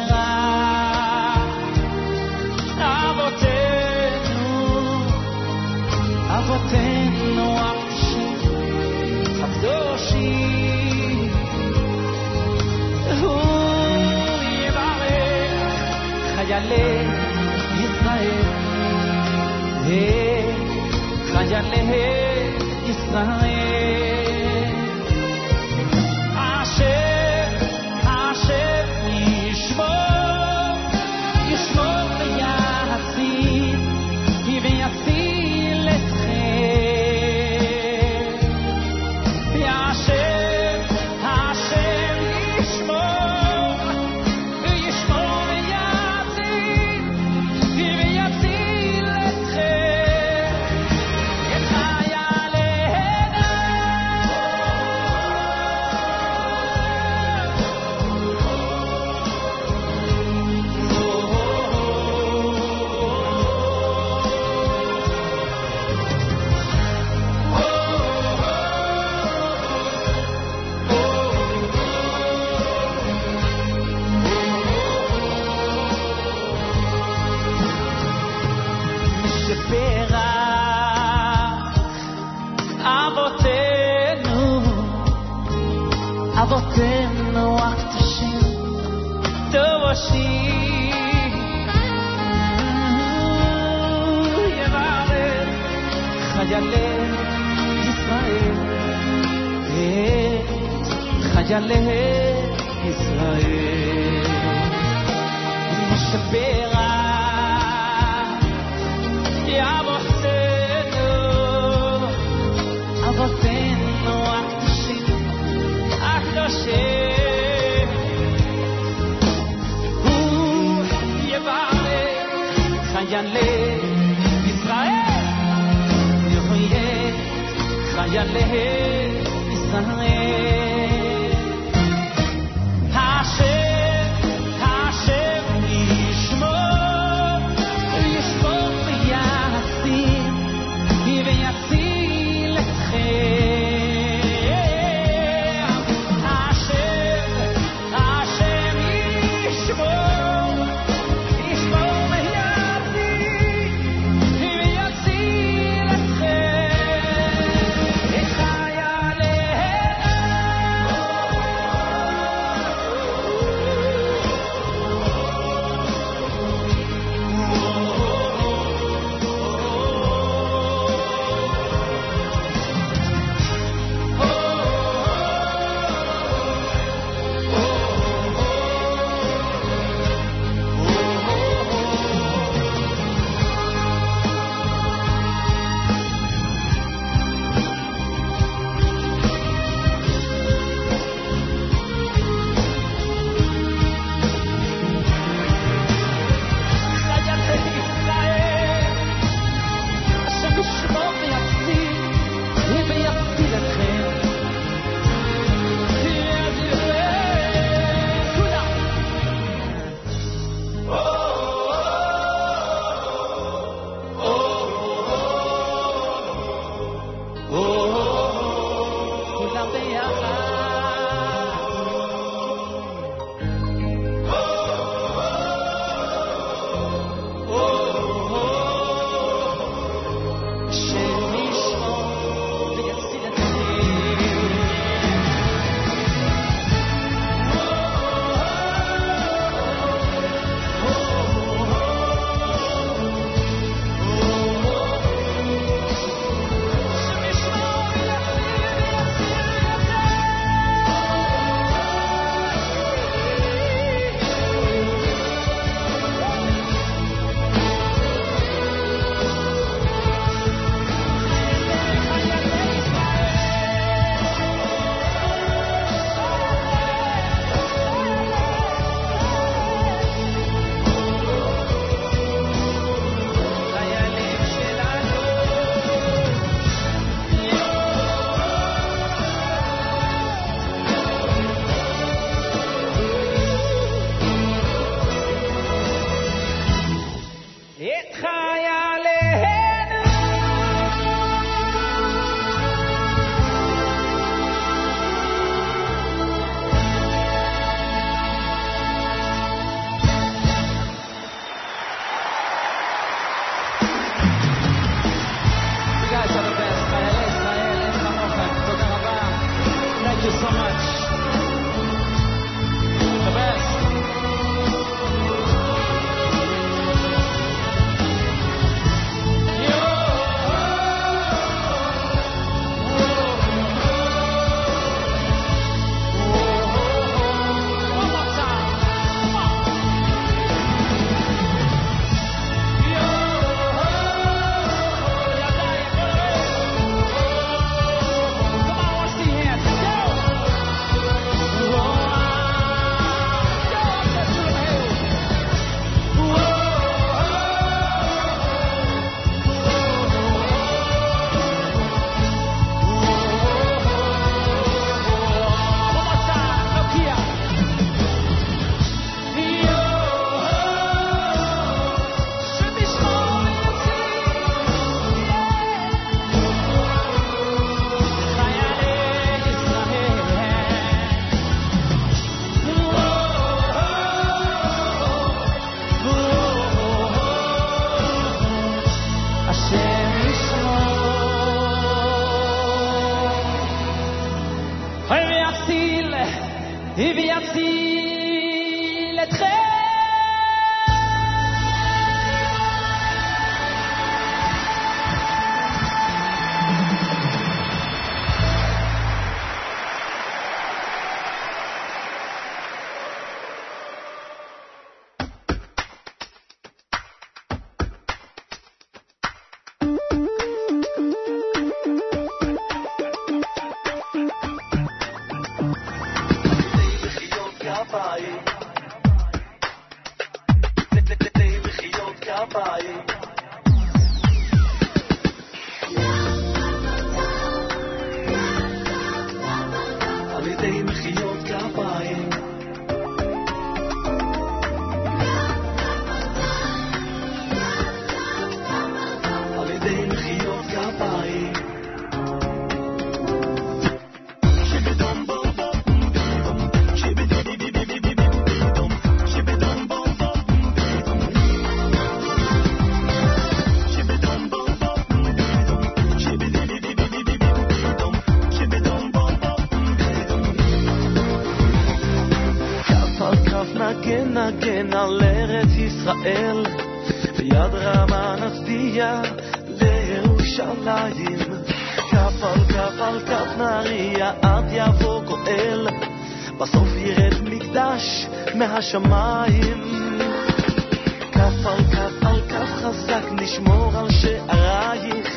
[SPEAKER 16] נשמור על שערייך.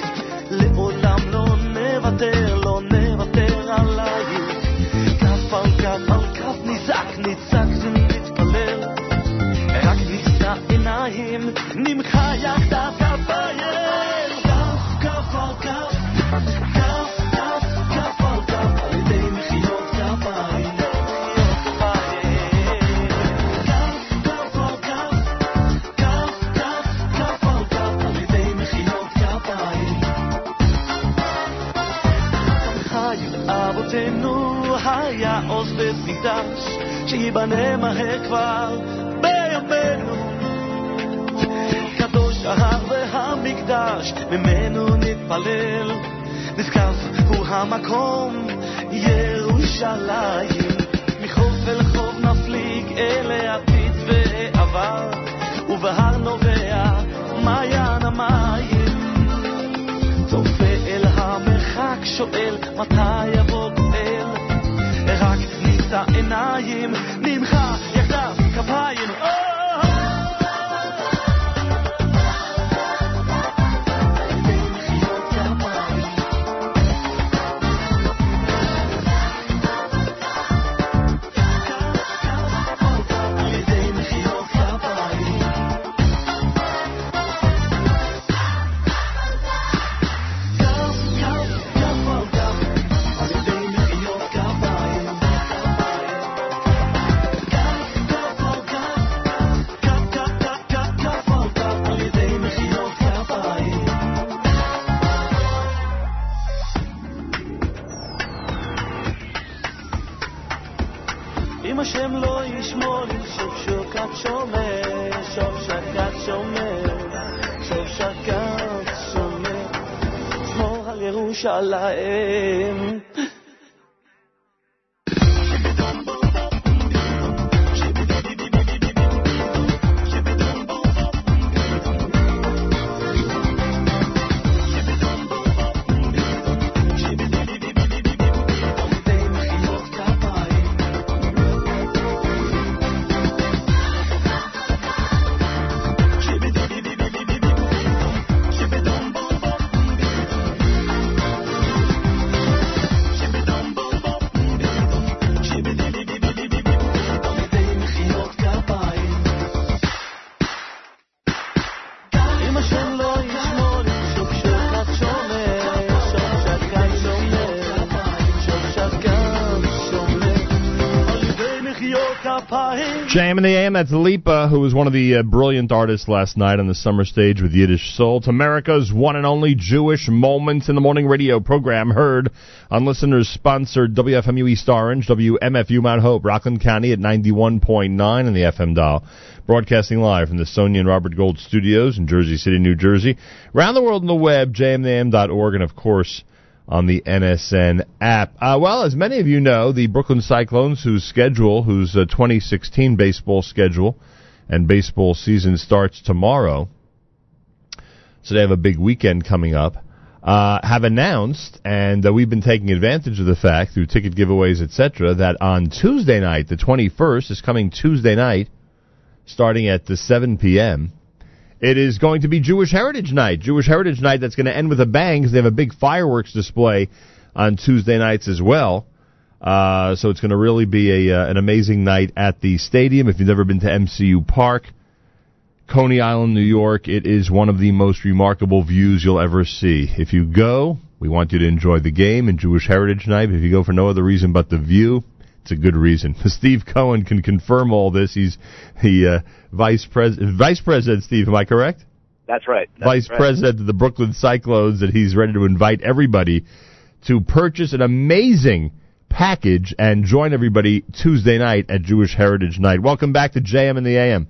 [SPEAKER 16] לעולם לא נוותר, לא נוותר עלייך. כף על כף על כף נזעק, נצעק ונתפלל רק נישא עיניים, נמחה יחדיו שייבנה מהר כבר בימינו. קדוש ההר והמקדש ממנו נתפלל. נזכר הוא המקום ירושלים. מחוף אל חוף נפליג אל העתיד ועבר ובהר נובע מעיין המים. צופה אל המרחק שואל מתי יבוא la eh,
[SPEAKER 3] JM and the AM, that's Lipa, who was one of the uh, brilliant artists last night on the summer stage with Yiddish Soul. It's America's one and only Jewish Moments in the Morning radio program heard on listeners sponsored WFMU East Orange, WMFU Mount Hope, Rockland County at 91.9 in the FM dial. Broadcasting live from the Sonia and Robert Gold studios in Jersey City, New Jersey. Around the world on the web, jmam.org, and of course, on the NSN app. Uh, well, as many of you know, the Brooklyn Cyclones, whose schedule, whose uh, 2016 baseball schedule and baseball season starts tomorrow, so they have a big weekend coming up, uh, have announced, and uh, we've been taking advantage of the fact through ticket giveaways, etc., that on Tuesday night, the 21st, is coming Tuesday night, starting at the 7 p.m., it is going to be Jewish Heritage Night. Jewish Heritage Night that's going to end with a bang because they have a big fireworks display on Tuesday nights as well. Uh, so it's going to really be a uh, an amazing night at the stadium. If you've never been to MCU Park, Coney Island, New York. It is one of the most remarkable views you'll ever see. If you go, we want you to enjoy the game and Jewish Heritage Night. If you go for no other reason but the view, it's a good reason. Steve Cohen can confirm all this. He's the uh, vice president. Vice president, Steve. Am I correct?
[SPEAKER 20] That's right. That's
[SPEAKER 3] vice
[SPEAKER 20] right.
[SPEAKER 3] president of the Brooklyn Cyclones, that he's ready to invite everybody to purchase an amazing package and join everybody Tuesday night at Jewish Heritage Night. Welcome back to JM and the AM.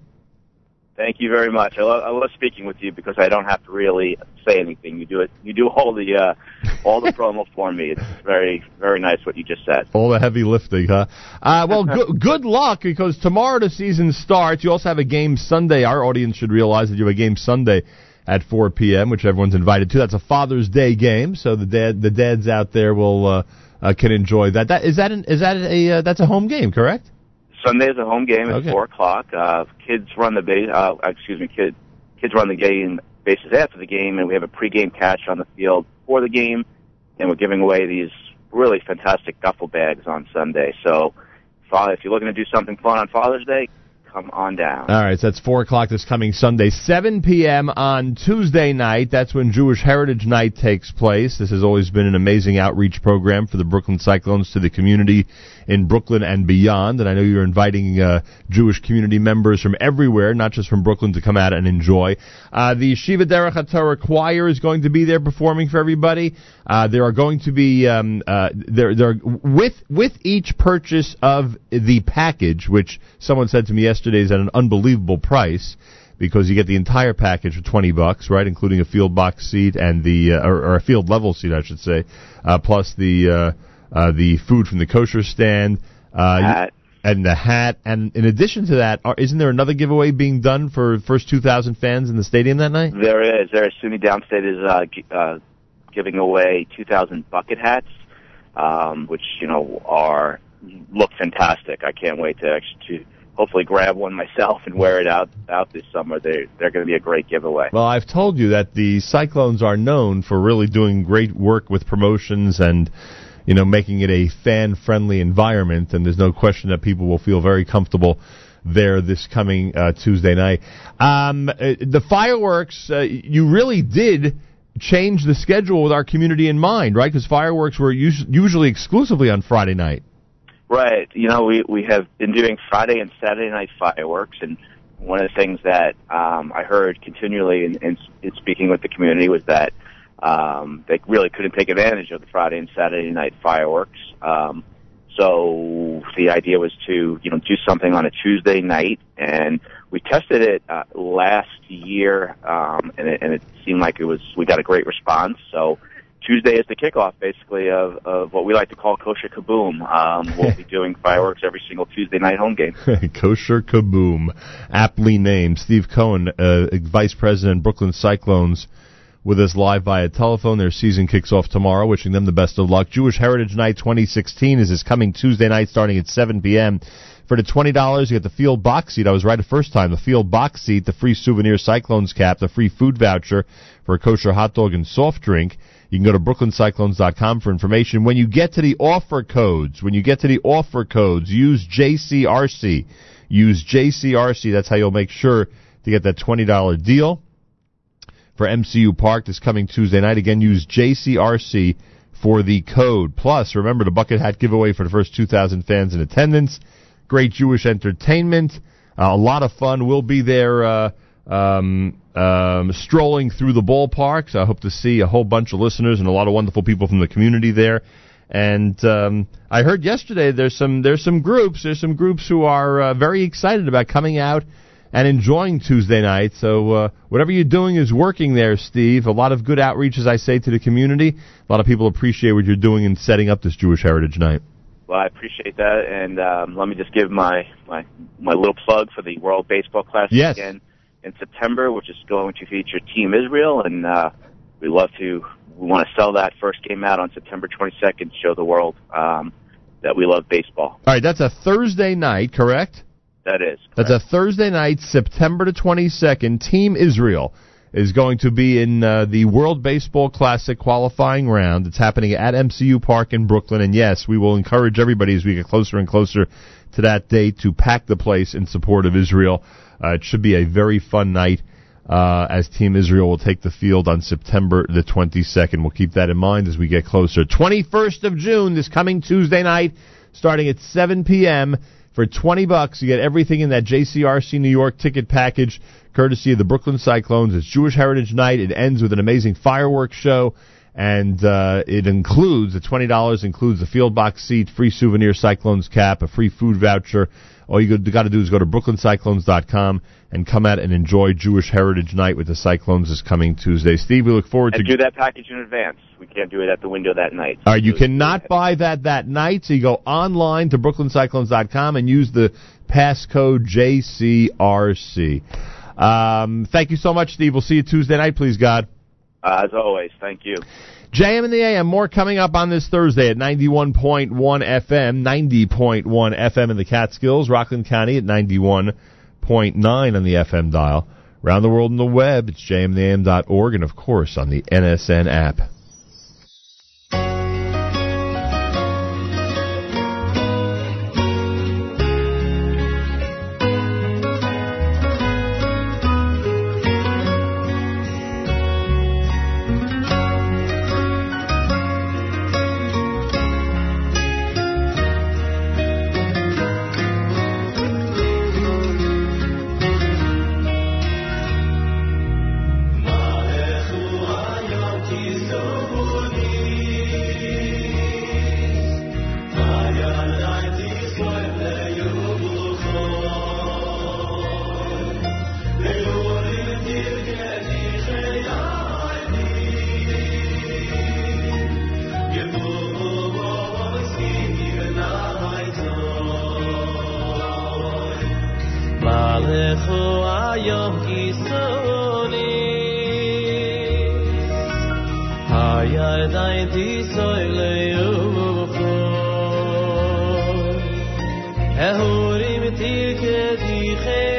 [SPEAKER 20] Thank you very much. I love, I love speaking with you because I don't have to really say anything. You do it. You do all the uh, all the promo for me. It's very very nice what you just said.
[SPEAKER 3] All the heavy lifting, huh? Uh, well, good, good luck because tomorrow the season starts. You also have a game Sunday. Our audience should realize that you have a game Sunday at 4 p.m., which everyone's invited to. That's a Father's Day game, so the dad the dads out there will uh, uh, can enjoy that. That is that an, is that a uh, that's a home game, correct?
[SPEAKER 20] Sunday is a home game at
[SPEAKER 3] Okay.
[SPEAKER 20] four o'clock. Uh, kids run the base. Uh, excuse me, kid, kids run the game bases after the game, and we have a pregame catch on the field for the game, and we're giving away these really fantastic duffel bags on Sunday. So, if you're looking to do something fun on Father's Day, come on down.
[SPEAKER 3] All right, so that's 4 o'clock this coming Sunday. 7 p.m. on Tuesday night. That's when Jewish Heritage Night takes place. This has always been an amazing outreach program for the Brooklyn Cyclones to the community in Brooklyn and beyond. And I know you're inviting uh, Jewish community members from everywhere, not just from Brooklyn, to come out and enjoy. Uh, the Shiva Derech HaTorah Choir is going to be there performing for everybody. Uh, there are going to be um, uh, there there with with each purchase of the package, which someone said to me yesterday is at an unbelievable price because you get the entire package for 20 bucks, right, including a field box seat and the uh, or, or a field level seat, I should say, uh, plus the uh, uh, the food from the kosher stand, uh, and the hat. And in addition to that, are, isn't there another giveaway being done for first 2,000 fans in the stadium that night?
[SPEAKER 20] There is. There is. SUNY Downstate is uh, gi- uh, giving away 2,000 bucket hats, um, which you know are look fantastic. I can't wait to actually to hopefully grab one myself and wear it out out this summer. They they're going to be a great giveaway.
[SPEAKER 3] Well, I've told you that the Cyclones are known for really doing great work with promotions and you know making it a fan-friendly environment, and there's no question that people will feel very comfortable there this coming uh, Tuesday night. Um, uh, the fireworks, uh, you really did change the schedule with our community in mind, right? Because fireworks were us- usually exclusively on Friday night.
[SPEAKER 20] Right. You know, we we have been doing Friday and Saturday night fireworks, and one of the things that um, I heard continually in, in, in speaking with the community was that um, they really couldn't take advantage of the Friday and Saturday night fireworks. Um, so the idea was to you know do something on a Tuesday night, and we tested it uh, last year, um, and, it, and it seemed like it was we got a great response. So. Tuesday is the kickoff, basically, of, of what we like to call kosher kaboom. Um, we'll be doing fireworks every single Tuesday night home game.
[SPEAKER 3] Kosher Kaboom, aptly named. Steve Cohen, uh, Vice President, Brooklyn Cyclones, with us live via telephone. Their season kicks off tomorrow. Wishing them the best of luck. Jewish Heritage Night 2016 is this coming Tuesday night, starting at 7 p.m. For the twenty dollars, you get the field box seat. I was right the first time. The field box seat, the free souvenir Cyclones cap, the free food voucher for a kosher hot dog and soft drink. You can go to brooklyncyclones.com for information. When you get to the offer codes, when you get to the offer codes, use JCRC. Use JCRC. That's how you'll make sure to get that $20 deal for MCU Park this coming Tuesday night. Again, use JCRC for the code. Plus, remember the bucket hat giveaway for the first 2,000 fans in attendance. Great Jewish entertainment. Uh, a lot of fun. We'll be there uh, um, um, strolling through the ballparks. I hope to see a whole bunch of listeners and a lot of wonderful people from the community there. And um, I heard yesterday there's some there's some groups there's some groups who are uh, very excited about coming out and enjoying Tuesday night. So uh, whatever you're doing is working there, Steve. A lot of good outreach, as I say, to the community. A lot of people appreciate what you're doing in setting up this Jewish Heritage Night.
[SPEAKER 20] Well, I appreciate that, and um, let me just give my, my my little plug for the World Baseball Classic
[SPEAKER 3] Yes.
[SPEAKER 20] again in September, which is going to feature Team Israel, and uh, we love to we want to sell that first game out on September 22nd, show the world um, that we love baseball.
[SPEAKER 3] All right, that's a Thursday night, correct?
[SPEAKER 20] That is.
[SPEAKER 3] That's a Thursday night, September the 22nd. Team Israel is going to be in uh, the World Baseball Classic qualifying round. It's happening at MCU Park in Brooklyn. And yes, we will encourage everybody as we get closer and closer to that date to pack the place in support of Israel. Uh, it should be a very fun night uh, as Team Israel will take the field on September the 22nd. We'll keep that in mind as we get closer. 21st of June, this coming Tuesday night, starting at 7 p.m. For 20 bucks, you get everything in that JCRC New York ticket package, courtesy of the Brooklyn Cyclones. It's Jewish Heritage Night. It ends with an amazing fireworks show and uh, it includes the twenty dollars includes the field box seat, free souvenir Cyclones cap, a free food voucher. All you got to do is go to brooklyncyclones.com and come out and enjoy Jewish Heritage Night with the Cyclones this coming Tuesday. Steve, we look forward
[SPEAKER 20] And
[SPEAKER 3] to.
[SPEAKER 20] do that package in advance. We can't do it at the window that night.
[SPEAKER 3] All right, you cannot buy that that night, so you go online to brooklyncyclones.com and use the passcode JCRC. Um, thank you so much, Steve. We'll see you Tuesday night, please, God.
[SPEAKER 20] Uh, as always, thank you.
[SPEAKER 3] JM and the AM, more coming up on this Thursday at 91.1 FM, 90.1 FM in the Catskills, Rockland County at 91.9 on the FM dial. Around the world on the web, it's jmandtheam.org, and of course on the NSN app.
[SPEAKER 5] تلك ذي خير.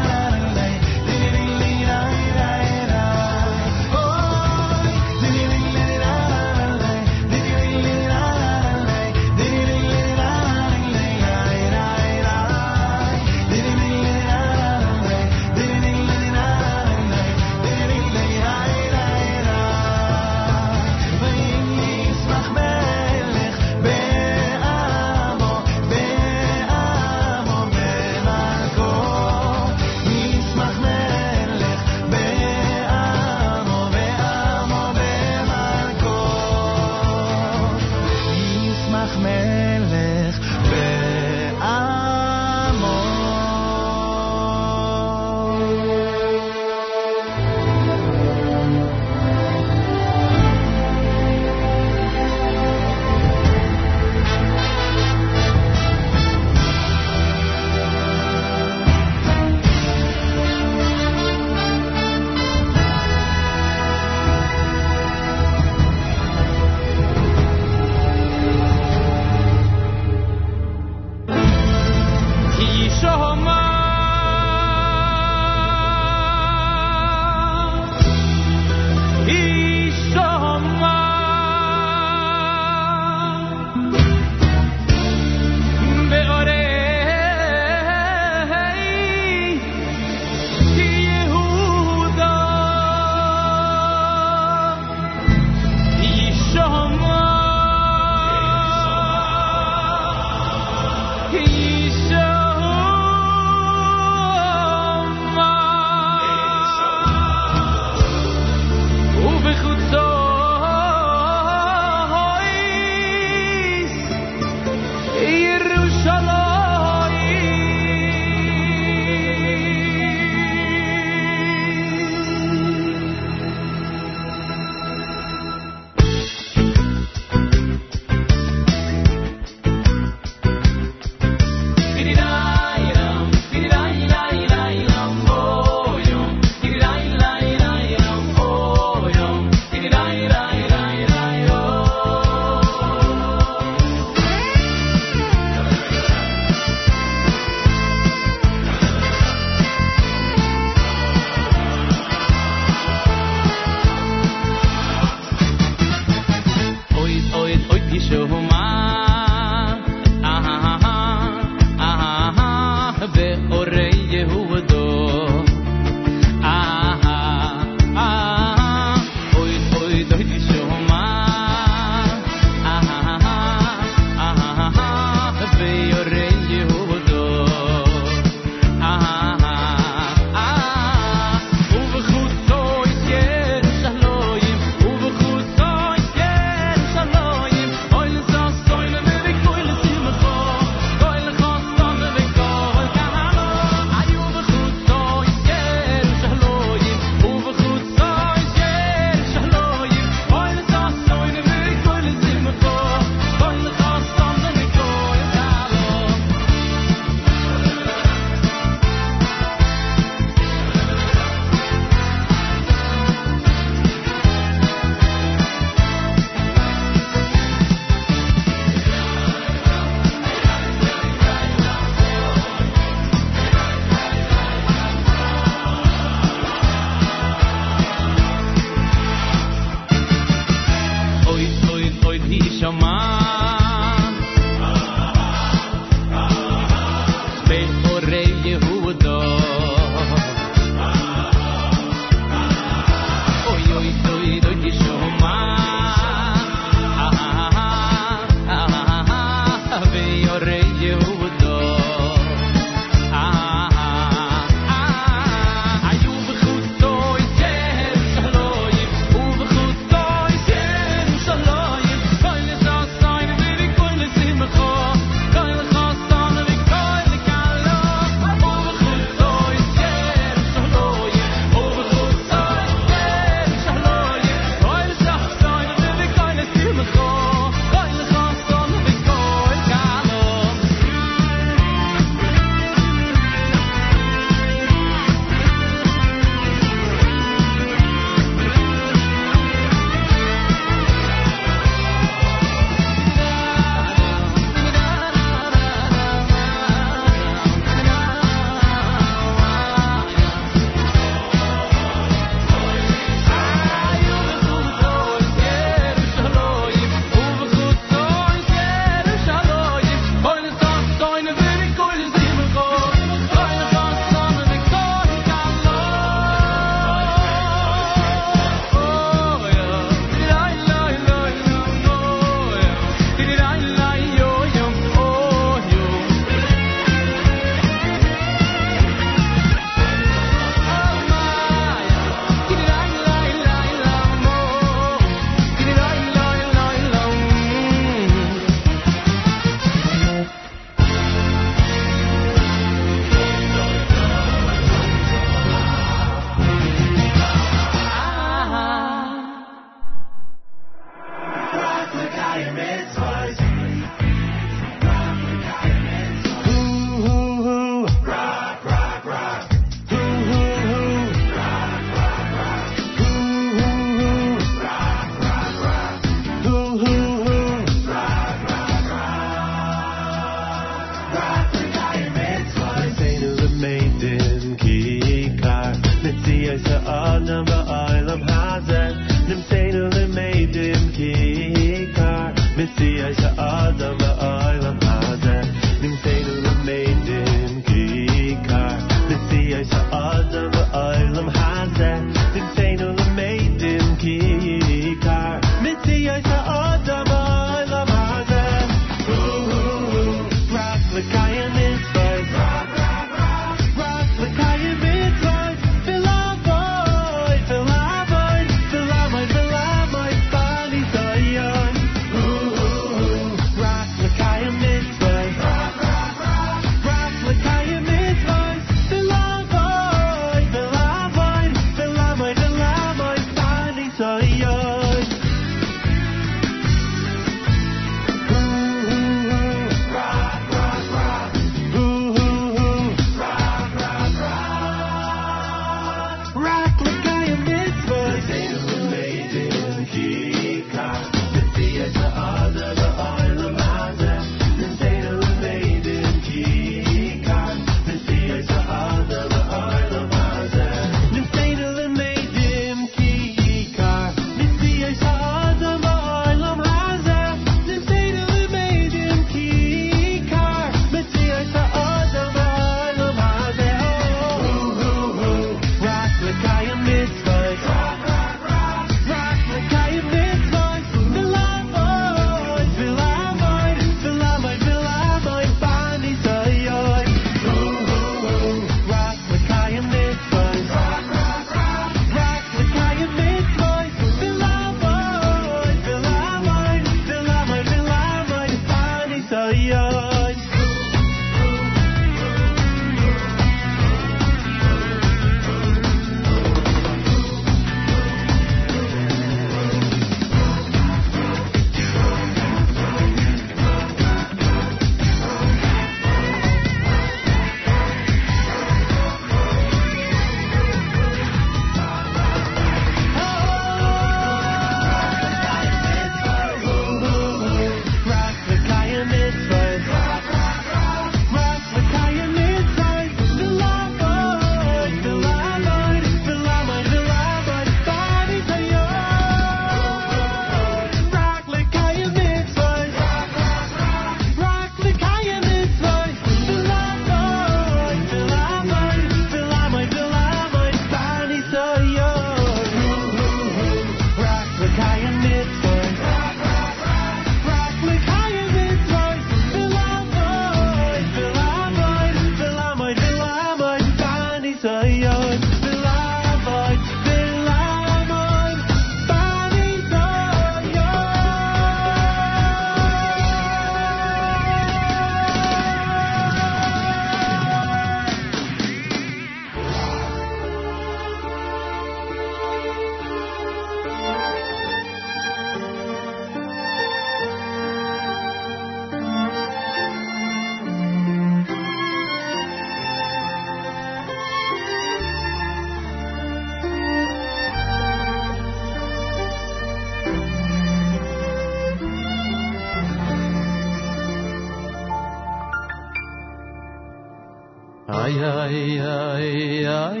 [SPEAKER 5] Ay,
[SPEAKER 1] ay, ay, ay,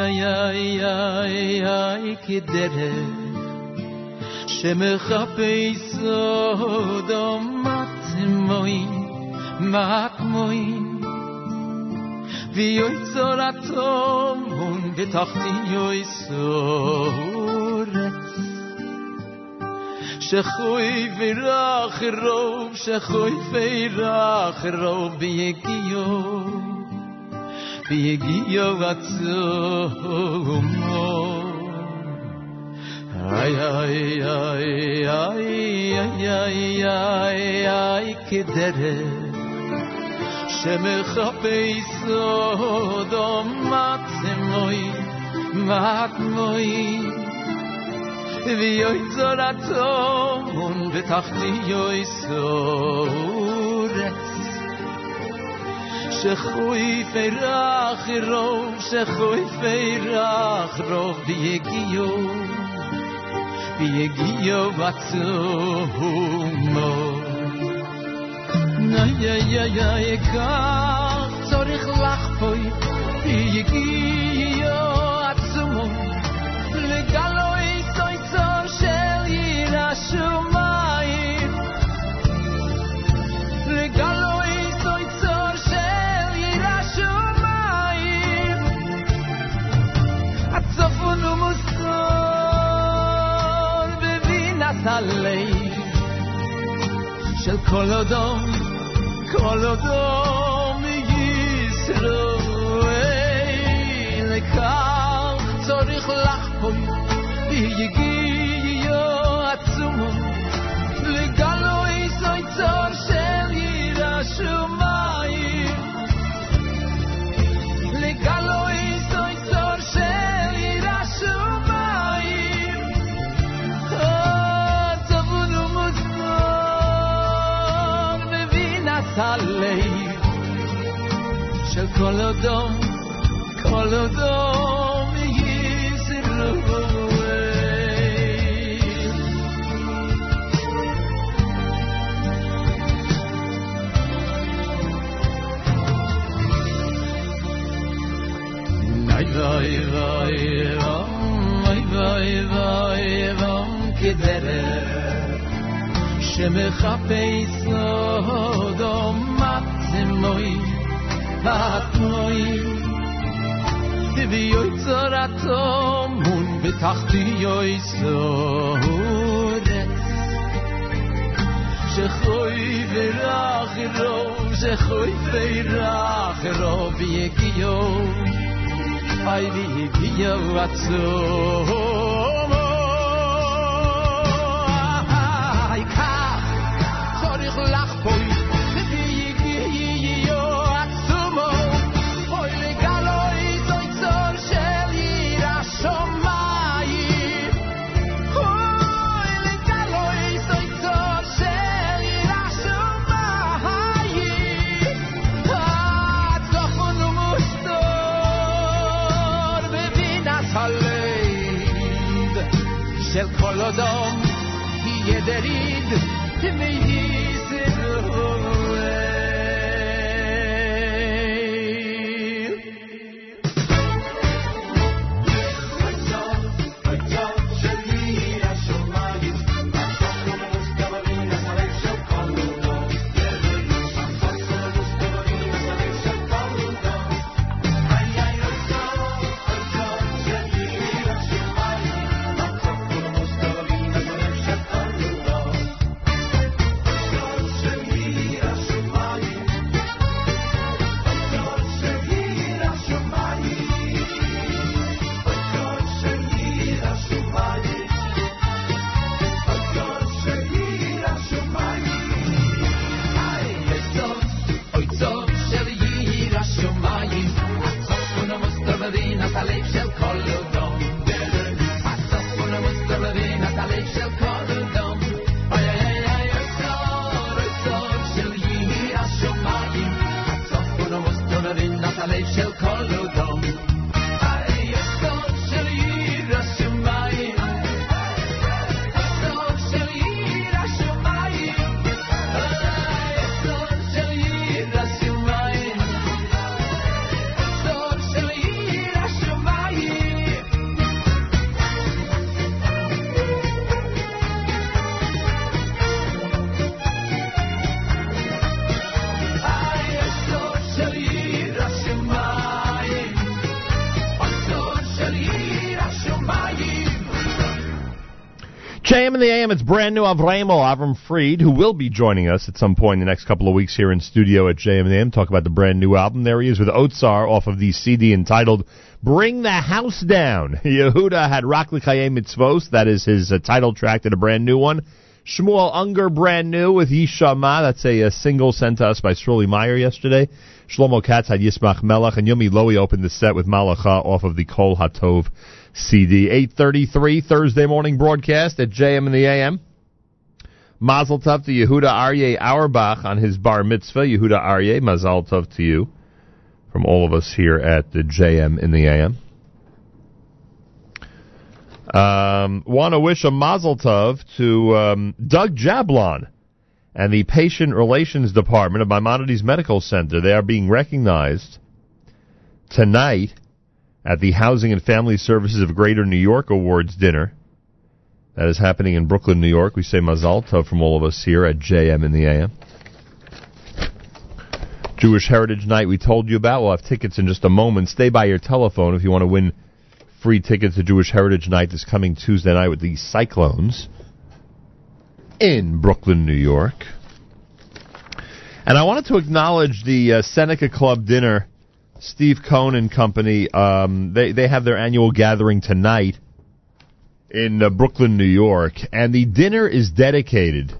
[SPEAKER 1] ay, ay, ay, ay, כי דרך שמחפש עוד עמת מוי, מעט מוי, ויוצא לתום ותחתי יויסורץ. שחוי ורח רוב, שחוי ורח רוב ביגיון. ויגיע רצום איי איי איי איי איי איי איי קדר שמח פייס דומאַט מוי מאַט מוי ווי אויך זאָל אַ יויסו שחוי פרח רוב שחוי פרח רוב די יגיו די יגיו וצו מו נאי יא יא יא קא צורח לחפוי די יגיו הלב של כל אדום כל אדום ישראל לכך צריך לחפוי ביגיעו כל אדום, כל אדום, he's in love away. Vai vai vai vai vai vai vai כדרך שמחפש לו דומת זמוי Oh, dería.
[SPEAKER 3] JM in the AM, it's brand new Avramo Avram Fried, who will be joining us at some point in the next couple of weeks here in studio at JM the AM, talk about the brand new album. There he is with Otsar off of the CD entitled Bring the House Down. Yehuda had L'Chaim Mitzvos, that is his uh, title track to the brand new one. Shmuel Unger, brand new with Yishama, that's a, a single sent to us by Shirley Meyer yesterday. Shlomo Katz had Yismach Melach, and Yomi Lowy opened the set with Malacha off of the Kol Hatov CD. 833 Thursday morning broadcast at JM in the AM. Mazel Tov to Yehuda Aryeh Auerbach on his bar mitzvah. Yehuda Aryeh, Mazel Tov to you from all of us here at the JM in the AM. Um, Want to wish a Mazel Tov to um, Doug Jablon and the Patient Relations Department of Maimonides Medical Center. They are being recognized tonight at the Housing and Family Services of Greater New York Awards dinner. That is happening in Brooklyn, New York. We say Mazal Tov from all of us here at JM in the AM. Jewish Heritage Night we told you about. We'll have tickets in just a moment. Stay by your telephone if you want to win free tickets to Jewish Heritage Night this coming Tuesday night with the Cyclones in Brooklyn, New York. And I wanted to acknowledge the uh, Seneca Club dinner Steve Cohen and company, um, they they have their annual gathering tonight in uh, Brooklyn, New York, and the dinner is dedicated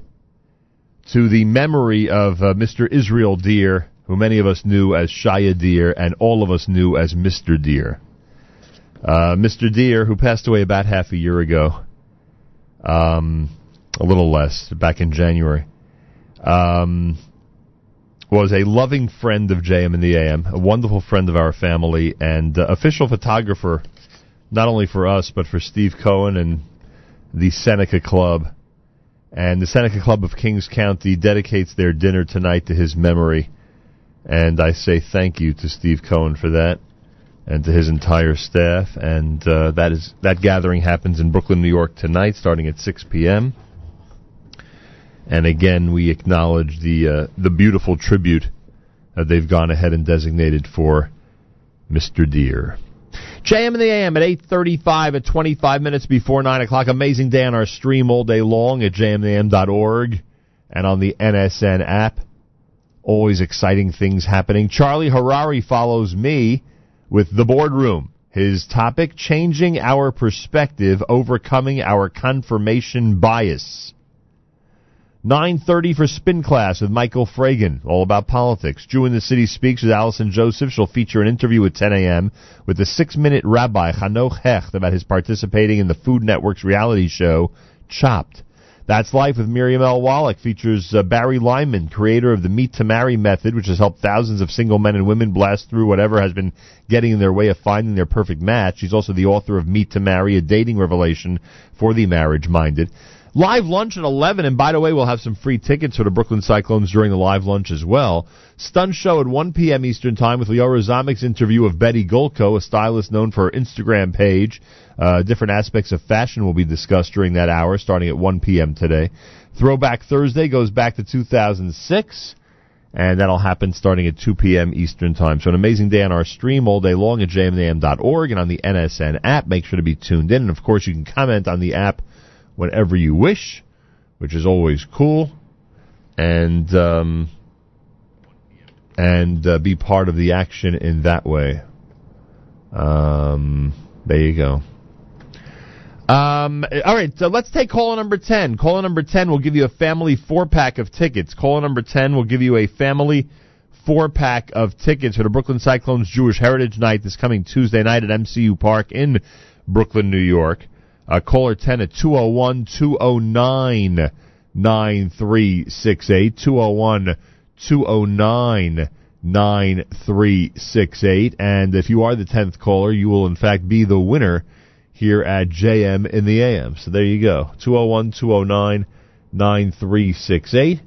[SPEAKER 3] to the memory of uh, Mr. Israel Deer, who many of us knew as Shia Deer, and all of us knew as Mr. Deer. Uh, Mr. Deer, who passed away about half a year ago, um, a little less, back in January. Um, was a loving friend of JM and the AM, a wonderful friend of our family, and uh, official photographer, not only for us, but for Steve Cohen and the Seneca Club. And the Seneca Club of Kings County dedicates their dinner tonight to his memory. And I say thank you to Steve Cohen for that and to his entire staff. And uh, that is that gathering happens in Brooklyn, New York tonight, starting at 6 p.m. And again, we acknowledge the uh, the beautiful tribute that they've gone ahead and designated for Mr. Deer. JM in the AM at 8.35 at 25 minutes before 9 o'clock. Amazing day on our stream all day long at jmintheam.org and on the NSN app. Always exciting things happening. Charlie Harari follows me with The Boardroom. His topic, changing our perspective, overcoming our confirmation bias. 9.30 for Spin Class with Michael Fragin, all about politics. Jew in the City Speaks with Allison Josephs. She'll feature an interview at 10 a.m. with the six-minute rabbi Hanoch Hecht about his participating in the Food Network's reality show, Chopped. That's Life with Miriam L. Wallach features uh, Bari Lyman, creator of the Meet to Marry method, which has helped thousands of single men and women blast through whatever has been getting in their way of finding their perfect match. He's also the author of Meet to Marry, a dating revelation for the marriage-minded. Live lunch at 11, and by the way, we'll have some free tickets for the Brooklyn Cyclones during the live lunch as well. Stun show at 1 p.m. Eastern Time with Leora Zamik's interview of Betty Golko, a stylist known for her Instagram page. Uh, different aspects of fashion will be discussed during that hour, starting at 1 p.m. today. Throwback Thursday goes back to 2006 and that'll happen starting at 2 p.m. Eastern Time. So an amazing day on our stream all day long at jmam.org and on the NSN app. Make sure to be tuned in. And of course, you can comment on the app whenever you wish, which is always cool, and um, and uh, be part of the action in that way. Um, there you go. Um, all right, so let's take caller number 10. Caller number 10 will give you a family four pack of tickets. Caller number 10 will give you a family four pack of tickets for the Brooklyn Cyclones Jewish Heritage Night this coming Tuesday night at MCU Park in Brooklyn, New York. Uh, caller 10 at 201 209 9368. 201 209 9368. And if you are the 10th caller, you will in fact be the winner here at JM in the AM. So there you go. 201 209 9368.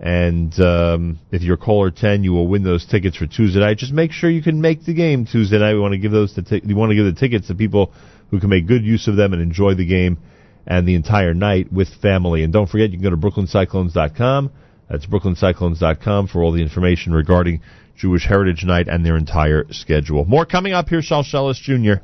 [SPEAKER 3] And um, if you're caller 10, you will win those tickets for Tuesday night. Just make sure you can make the game Tuesday night. We want to give those to t- you want to give the tickets to people who can make good use of them and enjoy the game and the entire night with family. And don't forget, you can go to brooklyncyclones.com. That's brooklyncyclones.com for all the information regarding Jewish Heritage Night and their entire schedule. More coming up here, Shalshelis Jr.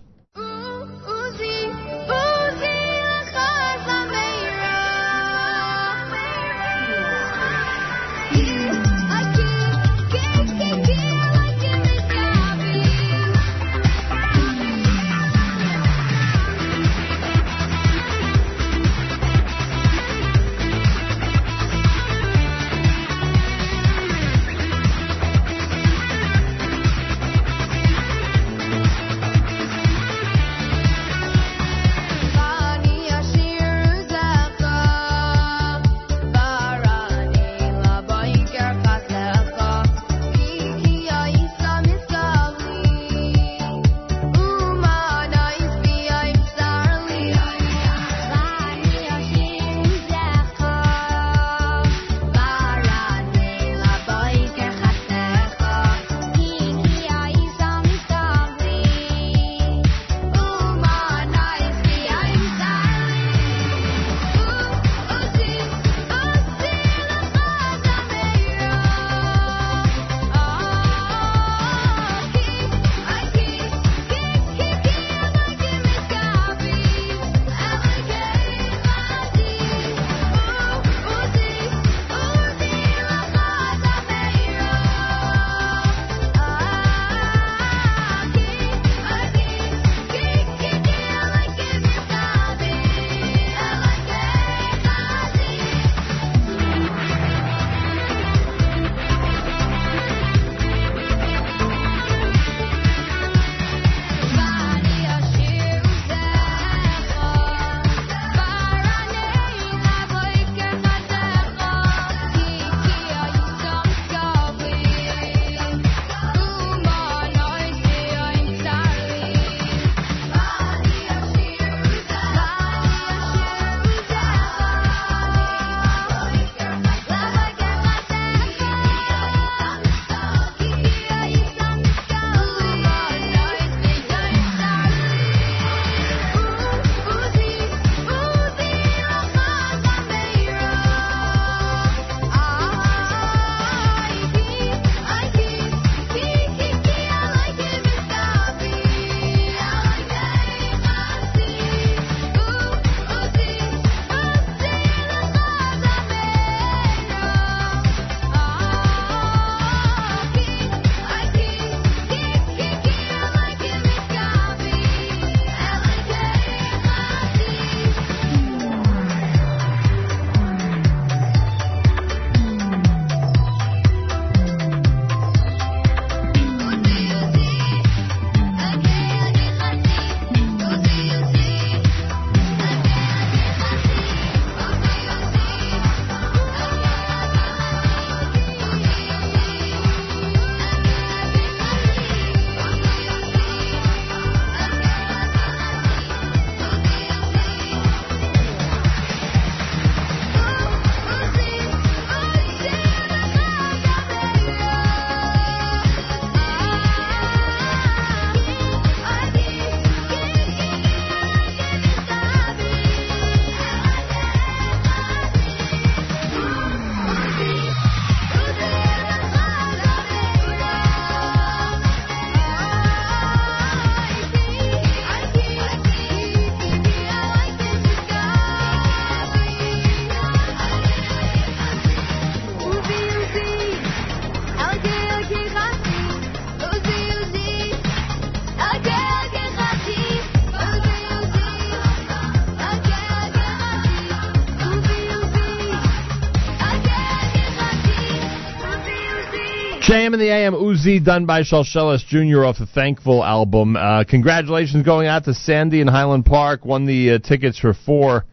[SPEAKER 3] In the AM, Uzi, done by Shalshelis Jr. off the Thankful album. Uh, congratulations going out to Sandy in Highland Park. Won the uh, tickets for four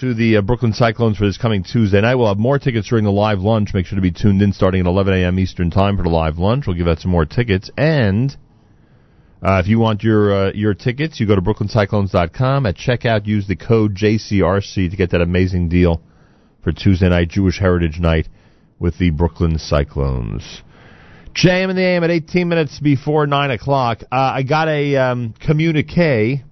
[SPEAKER 3] to the uh, Brooklyn Cyclones for this coming Tuesday night. We'll have more tickets during the live lunch. Make sure to be tuned in starting at 11 a.m. Eastern Time for the live lunch. We'll give out some more tickets. And uh, if you want your uh, your tickets, you go to brooklyncyclones.com. At checkout, use the code JCRC to get that amazing deal for Tuesday night, Jewish Heritage Night, with the Brooklyn Cyclones. JM in the AM at 18 minutes before 9 o'clock. Uh, I got a um, communique.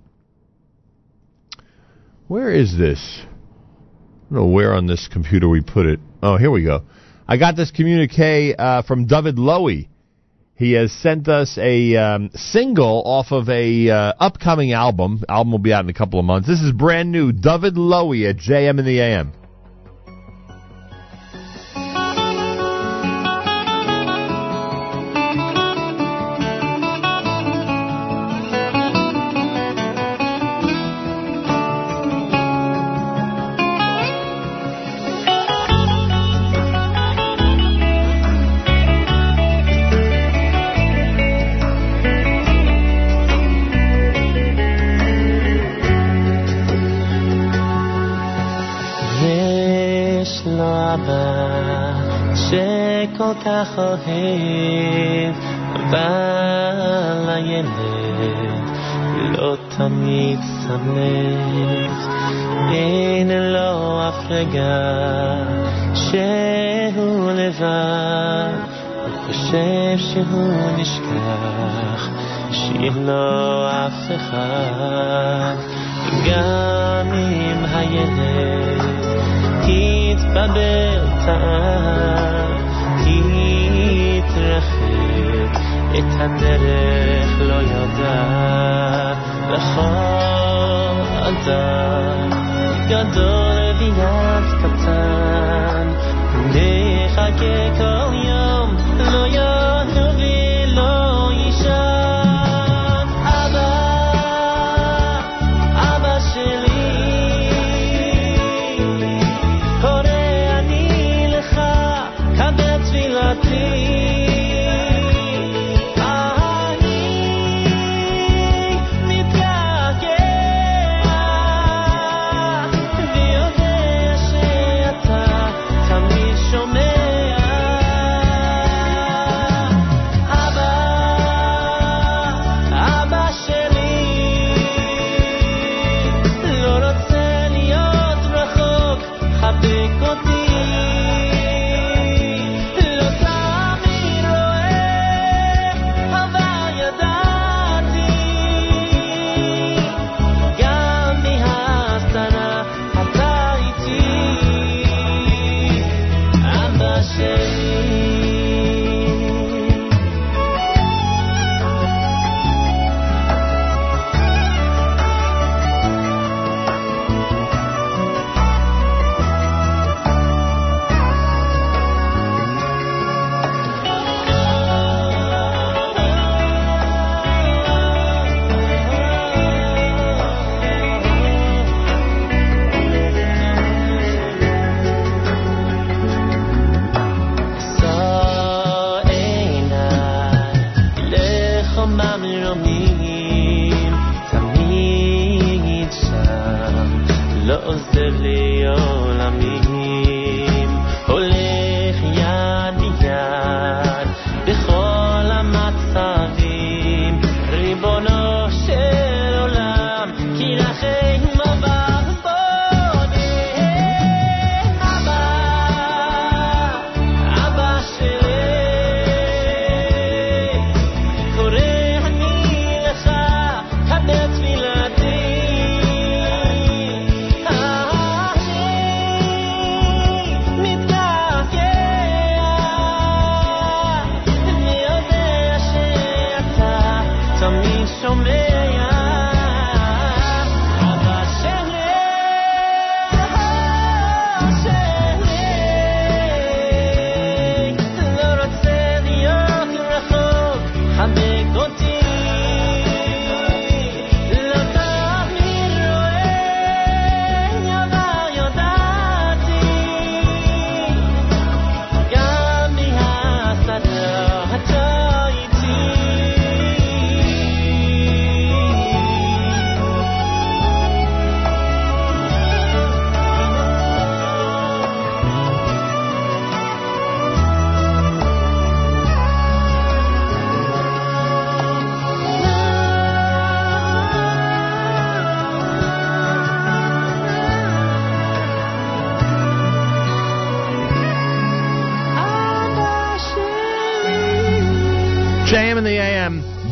[SPEAKER 3] Where is this? I don't know where on this computer we put it. Oh, here we go. I got this communique uh, from David Lowy. He has sent us a um, single off of a uh, upcoming album. Album will be out in a couple of months. This is brand new. David Lowy at JM in the AM.
[SPEAKER 5] כך אוהב, אבל הילד לא תמיד שמח. אין לו אף רגע שהוא לבד, הוא חושב שהוא נשכח, שאין לו אף אחד. גם אם הילד יתבבר טעם, יתרחק, את הדרך לא ידע, לכל אדם גדול ויד קטן, נחכה כל יום,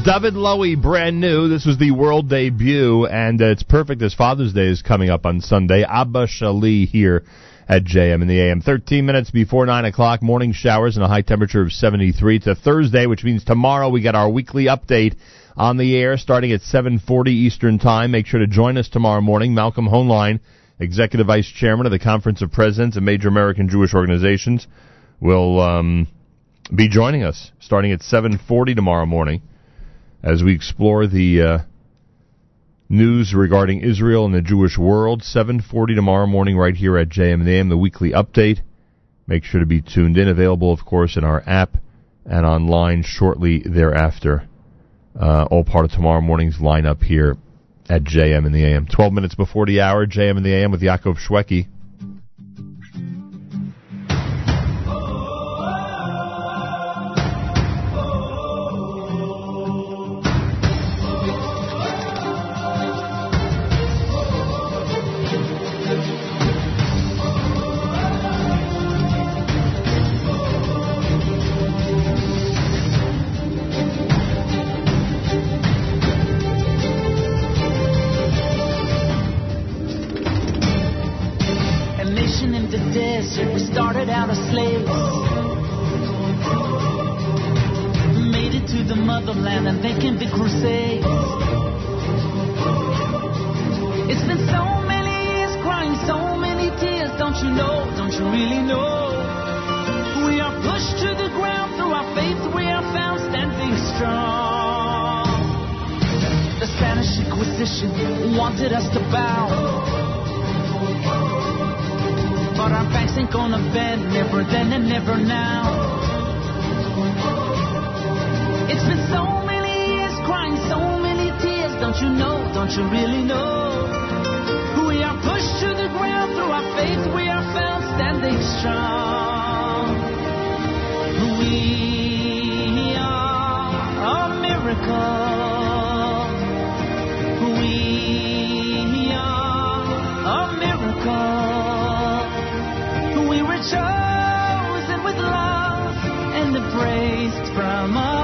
[SPEAKER 3] David Lowy, brand new. This was the world debut, and uh, it's perfect as Father's Day is coming up on Sunday. Abba Sheli here at JM in the AM. 13 minutes before 9 o'clock, morning showers and a high temperature of 73. It's a Thursday, which means tomorrow we get our weekly update on the air starting at 7.40 Eastern Time. Make sure to join us tomorrow morning. Malcolm Hoenlein, Executive Vice Chairman of the Conference of Presidents of Major American Jewish Organizations, will um, be joining us starting at 7.40 tomorrow morning as we explore the uh, news regarding Israel and the Jewish world. 7:40 tomorrow morning, right here at JM and the AM, the weekly update. Make sure to be tuned in. Available, of course, in our app and online shortly thereafter. Uh, all part of tomorrow morning's lineup here at JM and the AM. 12 minutes before the hour, JM and the AM with Yaakov Shweki.
[SPEAKER 19] Know? Don't you really know? We are pushed to the ground through our faith. We are found standing strong. The Spanish Inquisition wanted us to bow. But our backs ain't gonna bend, never then and never now. It's been so many years crying, so many tears. Don't you know? Don't you really know? Chosen with love and embraced from above.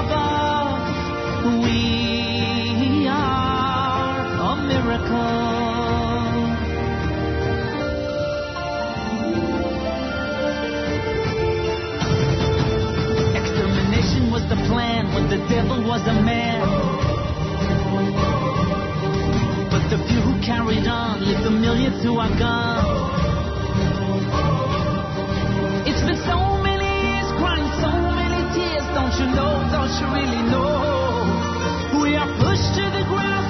[SPEAKER 19] Devil was a man. But the few who carried on lived the millions who are gone. It's been so many years crying, so many tears. Don't you know? Don't you really know? We are pushed to the ground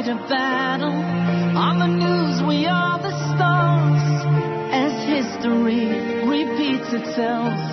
[SPEAKER 19] fight a battle. On the news we are the stars. As history repeats itself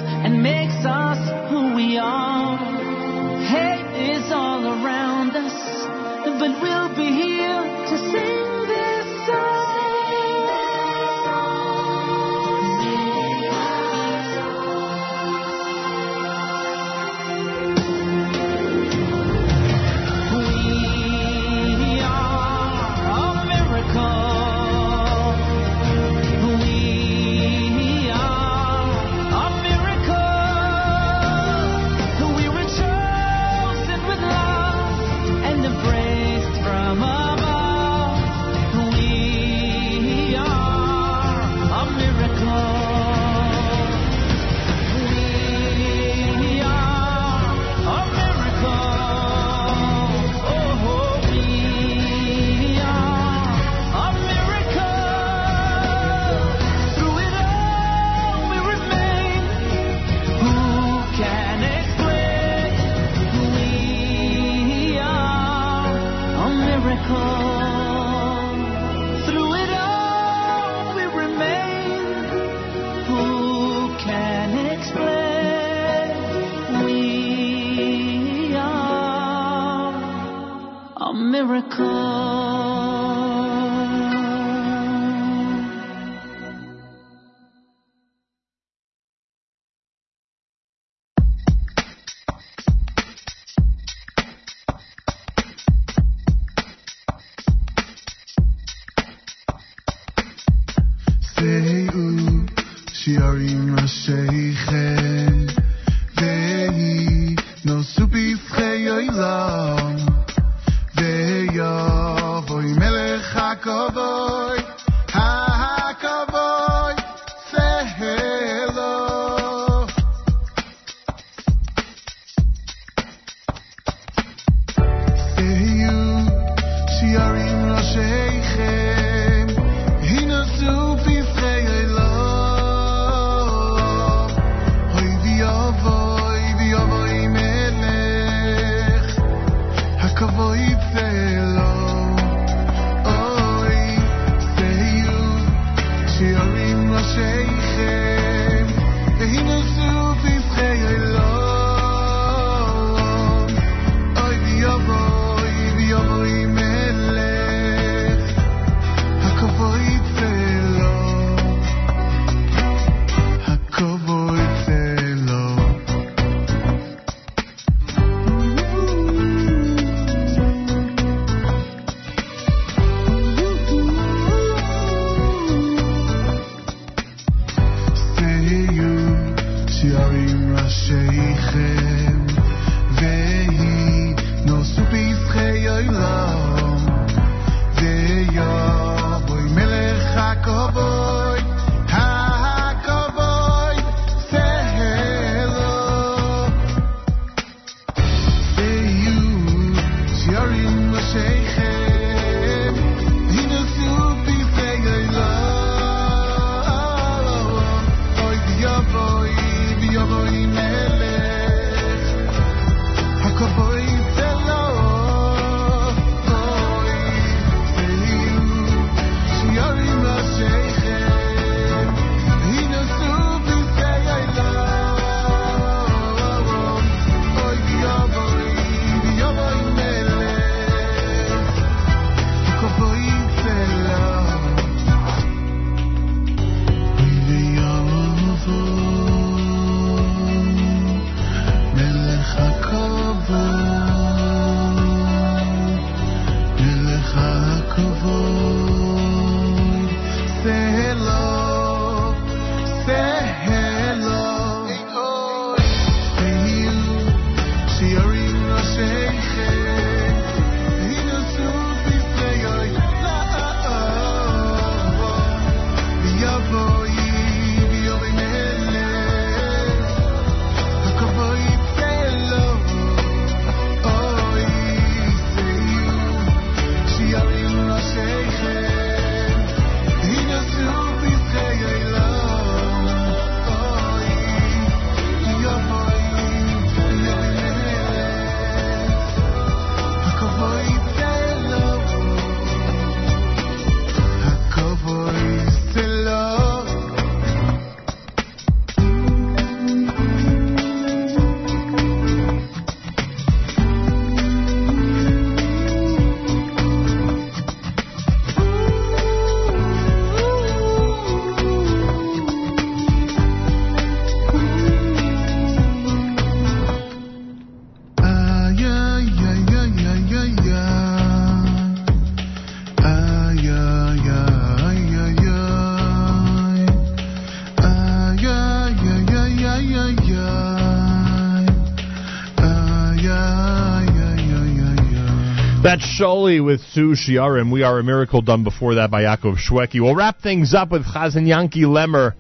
[SPEAKER 19] With
[SPEAKER 3] Sue Shiarim. We are a miracle done before that by Yaakov Shweki. We'll wrap things up with Chazan Yanky Lemmer,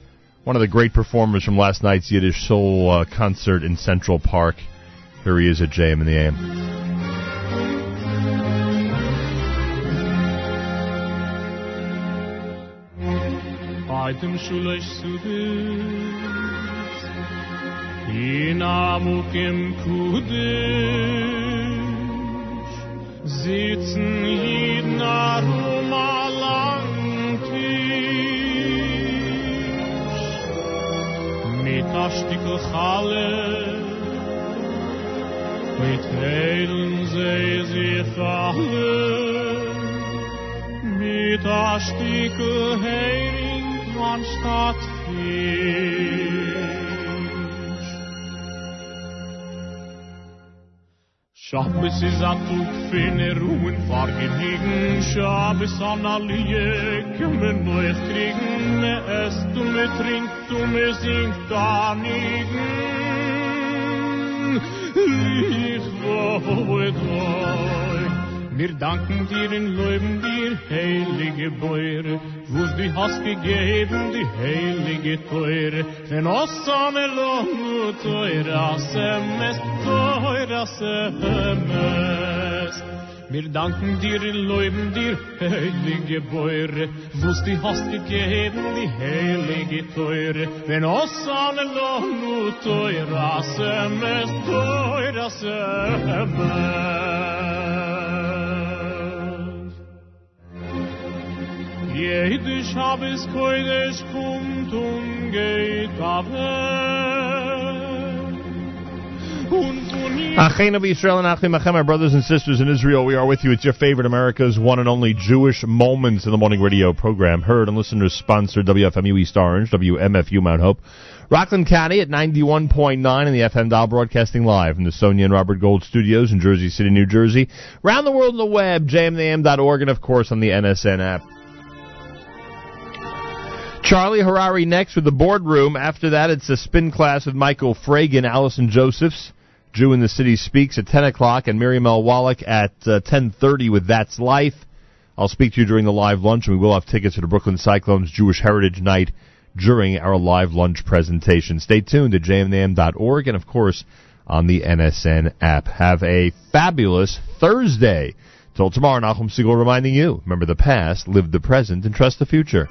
[SPEAKER 3] one of the great performers from last night's Yiddish Soul uh, concert in Central Park. Here he is at JM in the AM.
[SPEAKER 11] In amukim Sitzen jeden arum alang tisch Mit a stickel mit heilen sie sich alle, mit a Stücke Hering von Stadt Shabbos is a tuk finne ruhen fargenigen Shabbos an allie kümmen neues kriegen. Me esst du me trinkt du me singt anigen Ich wohe treu Wir danken dir und loben dir, heilige Beure, wo's du hast gegeben, die heilige Teure. Denn oss an elonu teura semes, teura semes. Wir danken dir und loben dir, heilige Beure, wo's du hast gegeben, die heilige Teure. Denn oss an elonu teura semes, teura semes. Jede Shabbos koidesh kommt und geht
[SPEAKER 3] Achenu Israel and Achim Achem, our brothers and sisters in Israel, we are with you. It's your favorite America's one and only Jewish Moments in the Morning Radio program. Heard and listeners sponsored WFMU East Orange, WMFU Mount Hope. Rockland County at 91.9 in the FM dial broadcasting live from the Sonia and Robert Gold studios in Jersey City, New Jersey. Around the world on the web, jmnam.org, and of course on the NSN app. Charlie Harari next with the boardroom. After that, it's a spin class with Michael Fragin, Allison Josephs. Jew in the City speaks at 10 o'clock, and Miriam L. Wallach at uh, 10.30 with That's Life. I'll speak to you during the live lunch, and we will have tickets for the Brooklyn Cyclones Jewish Heritage Night during our live lunch presentation. Stay tuned to jmnam.org and, of course, on the NSN app. Have a fabulous Thursday. Till tomorrow, Nachum Segal reminding you, remember the past, live the present, and trust the future.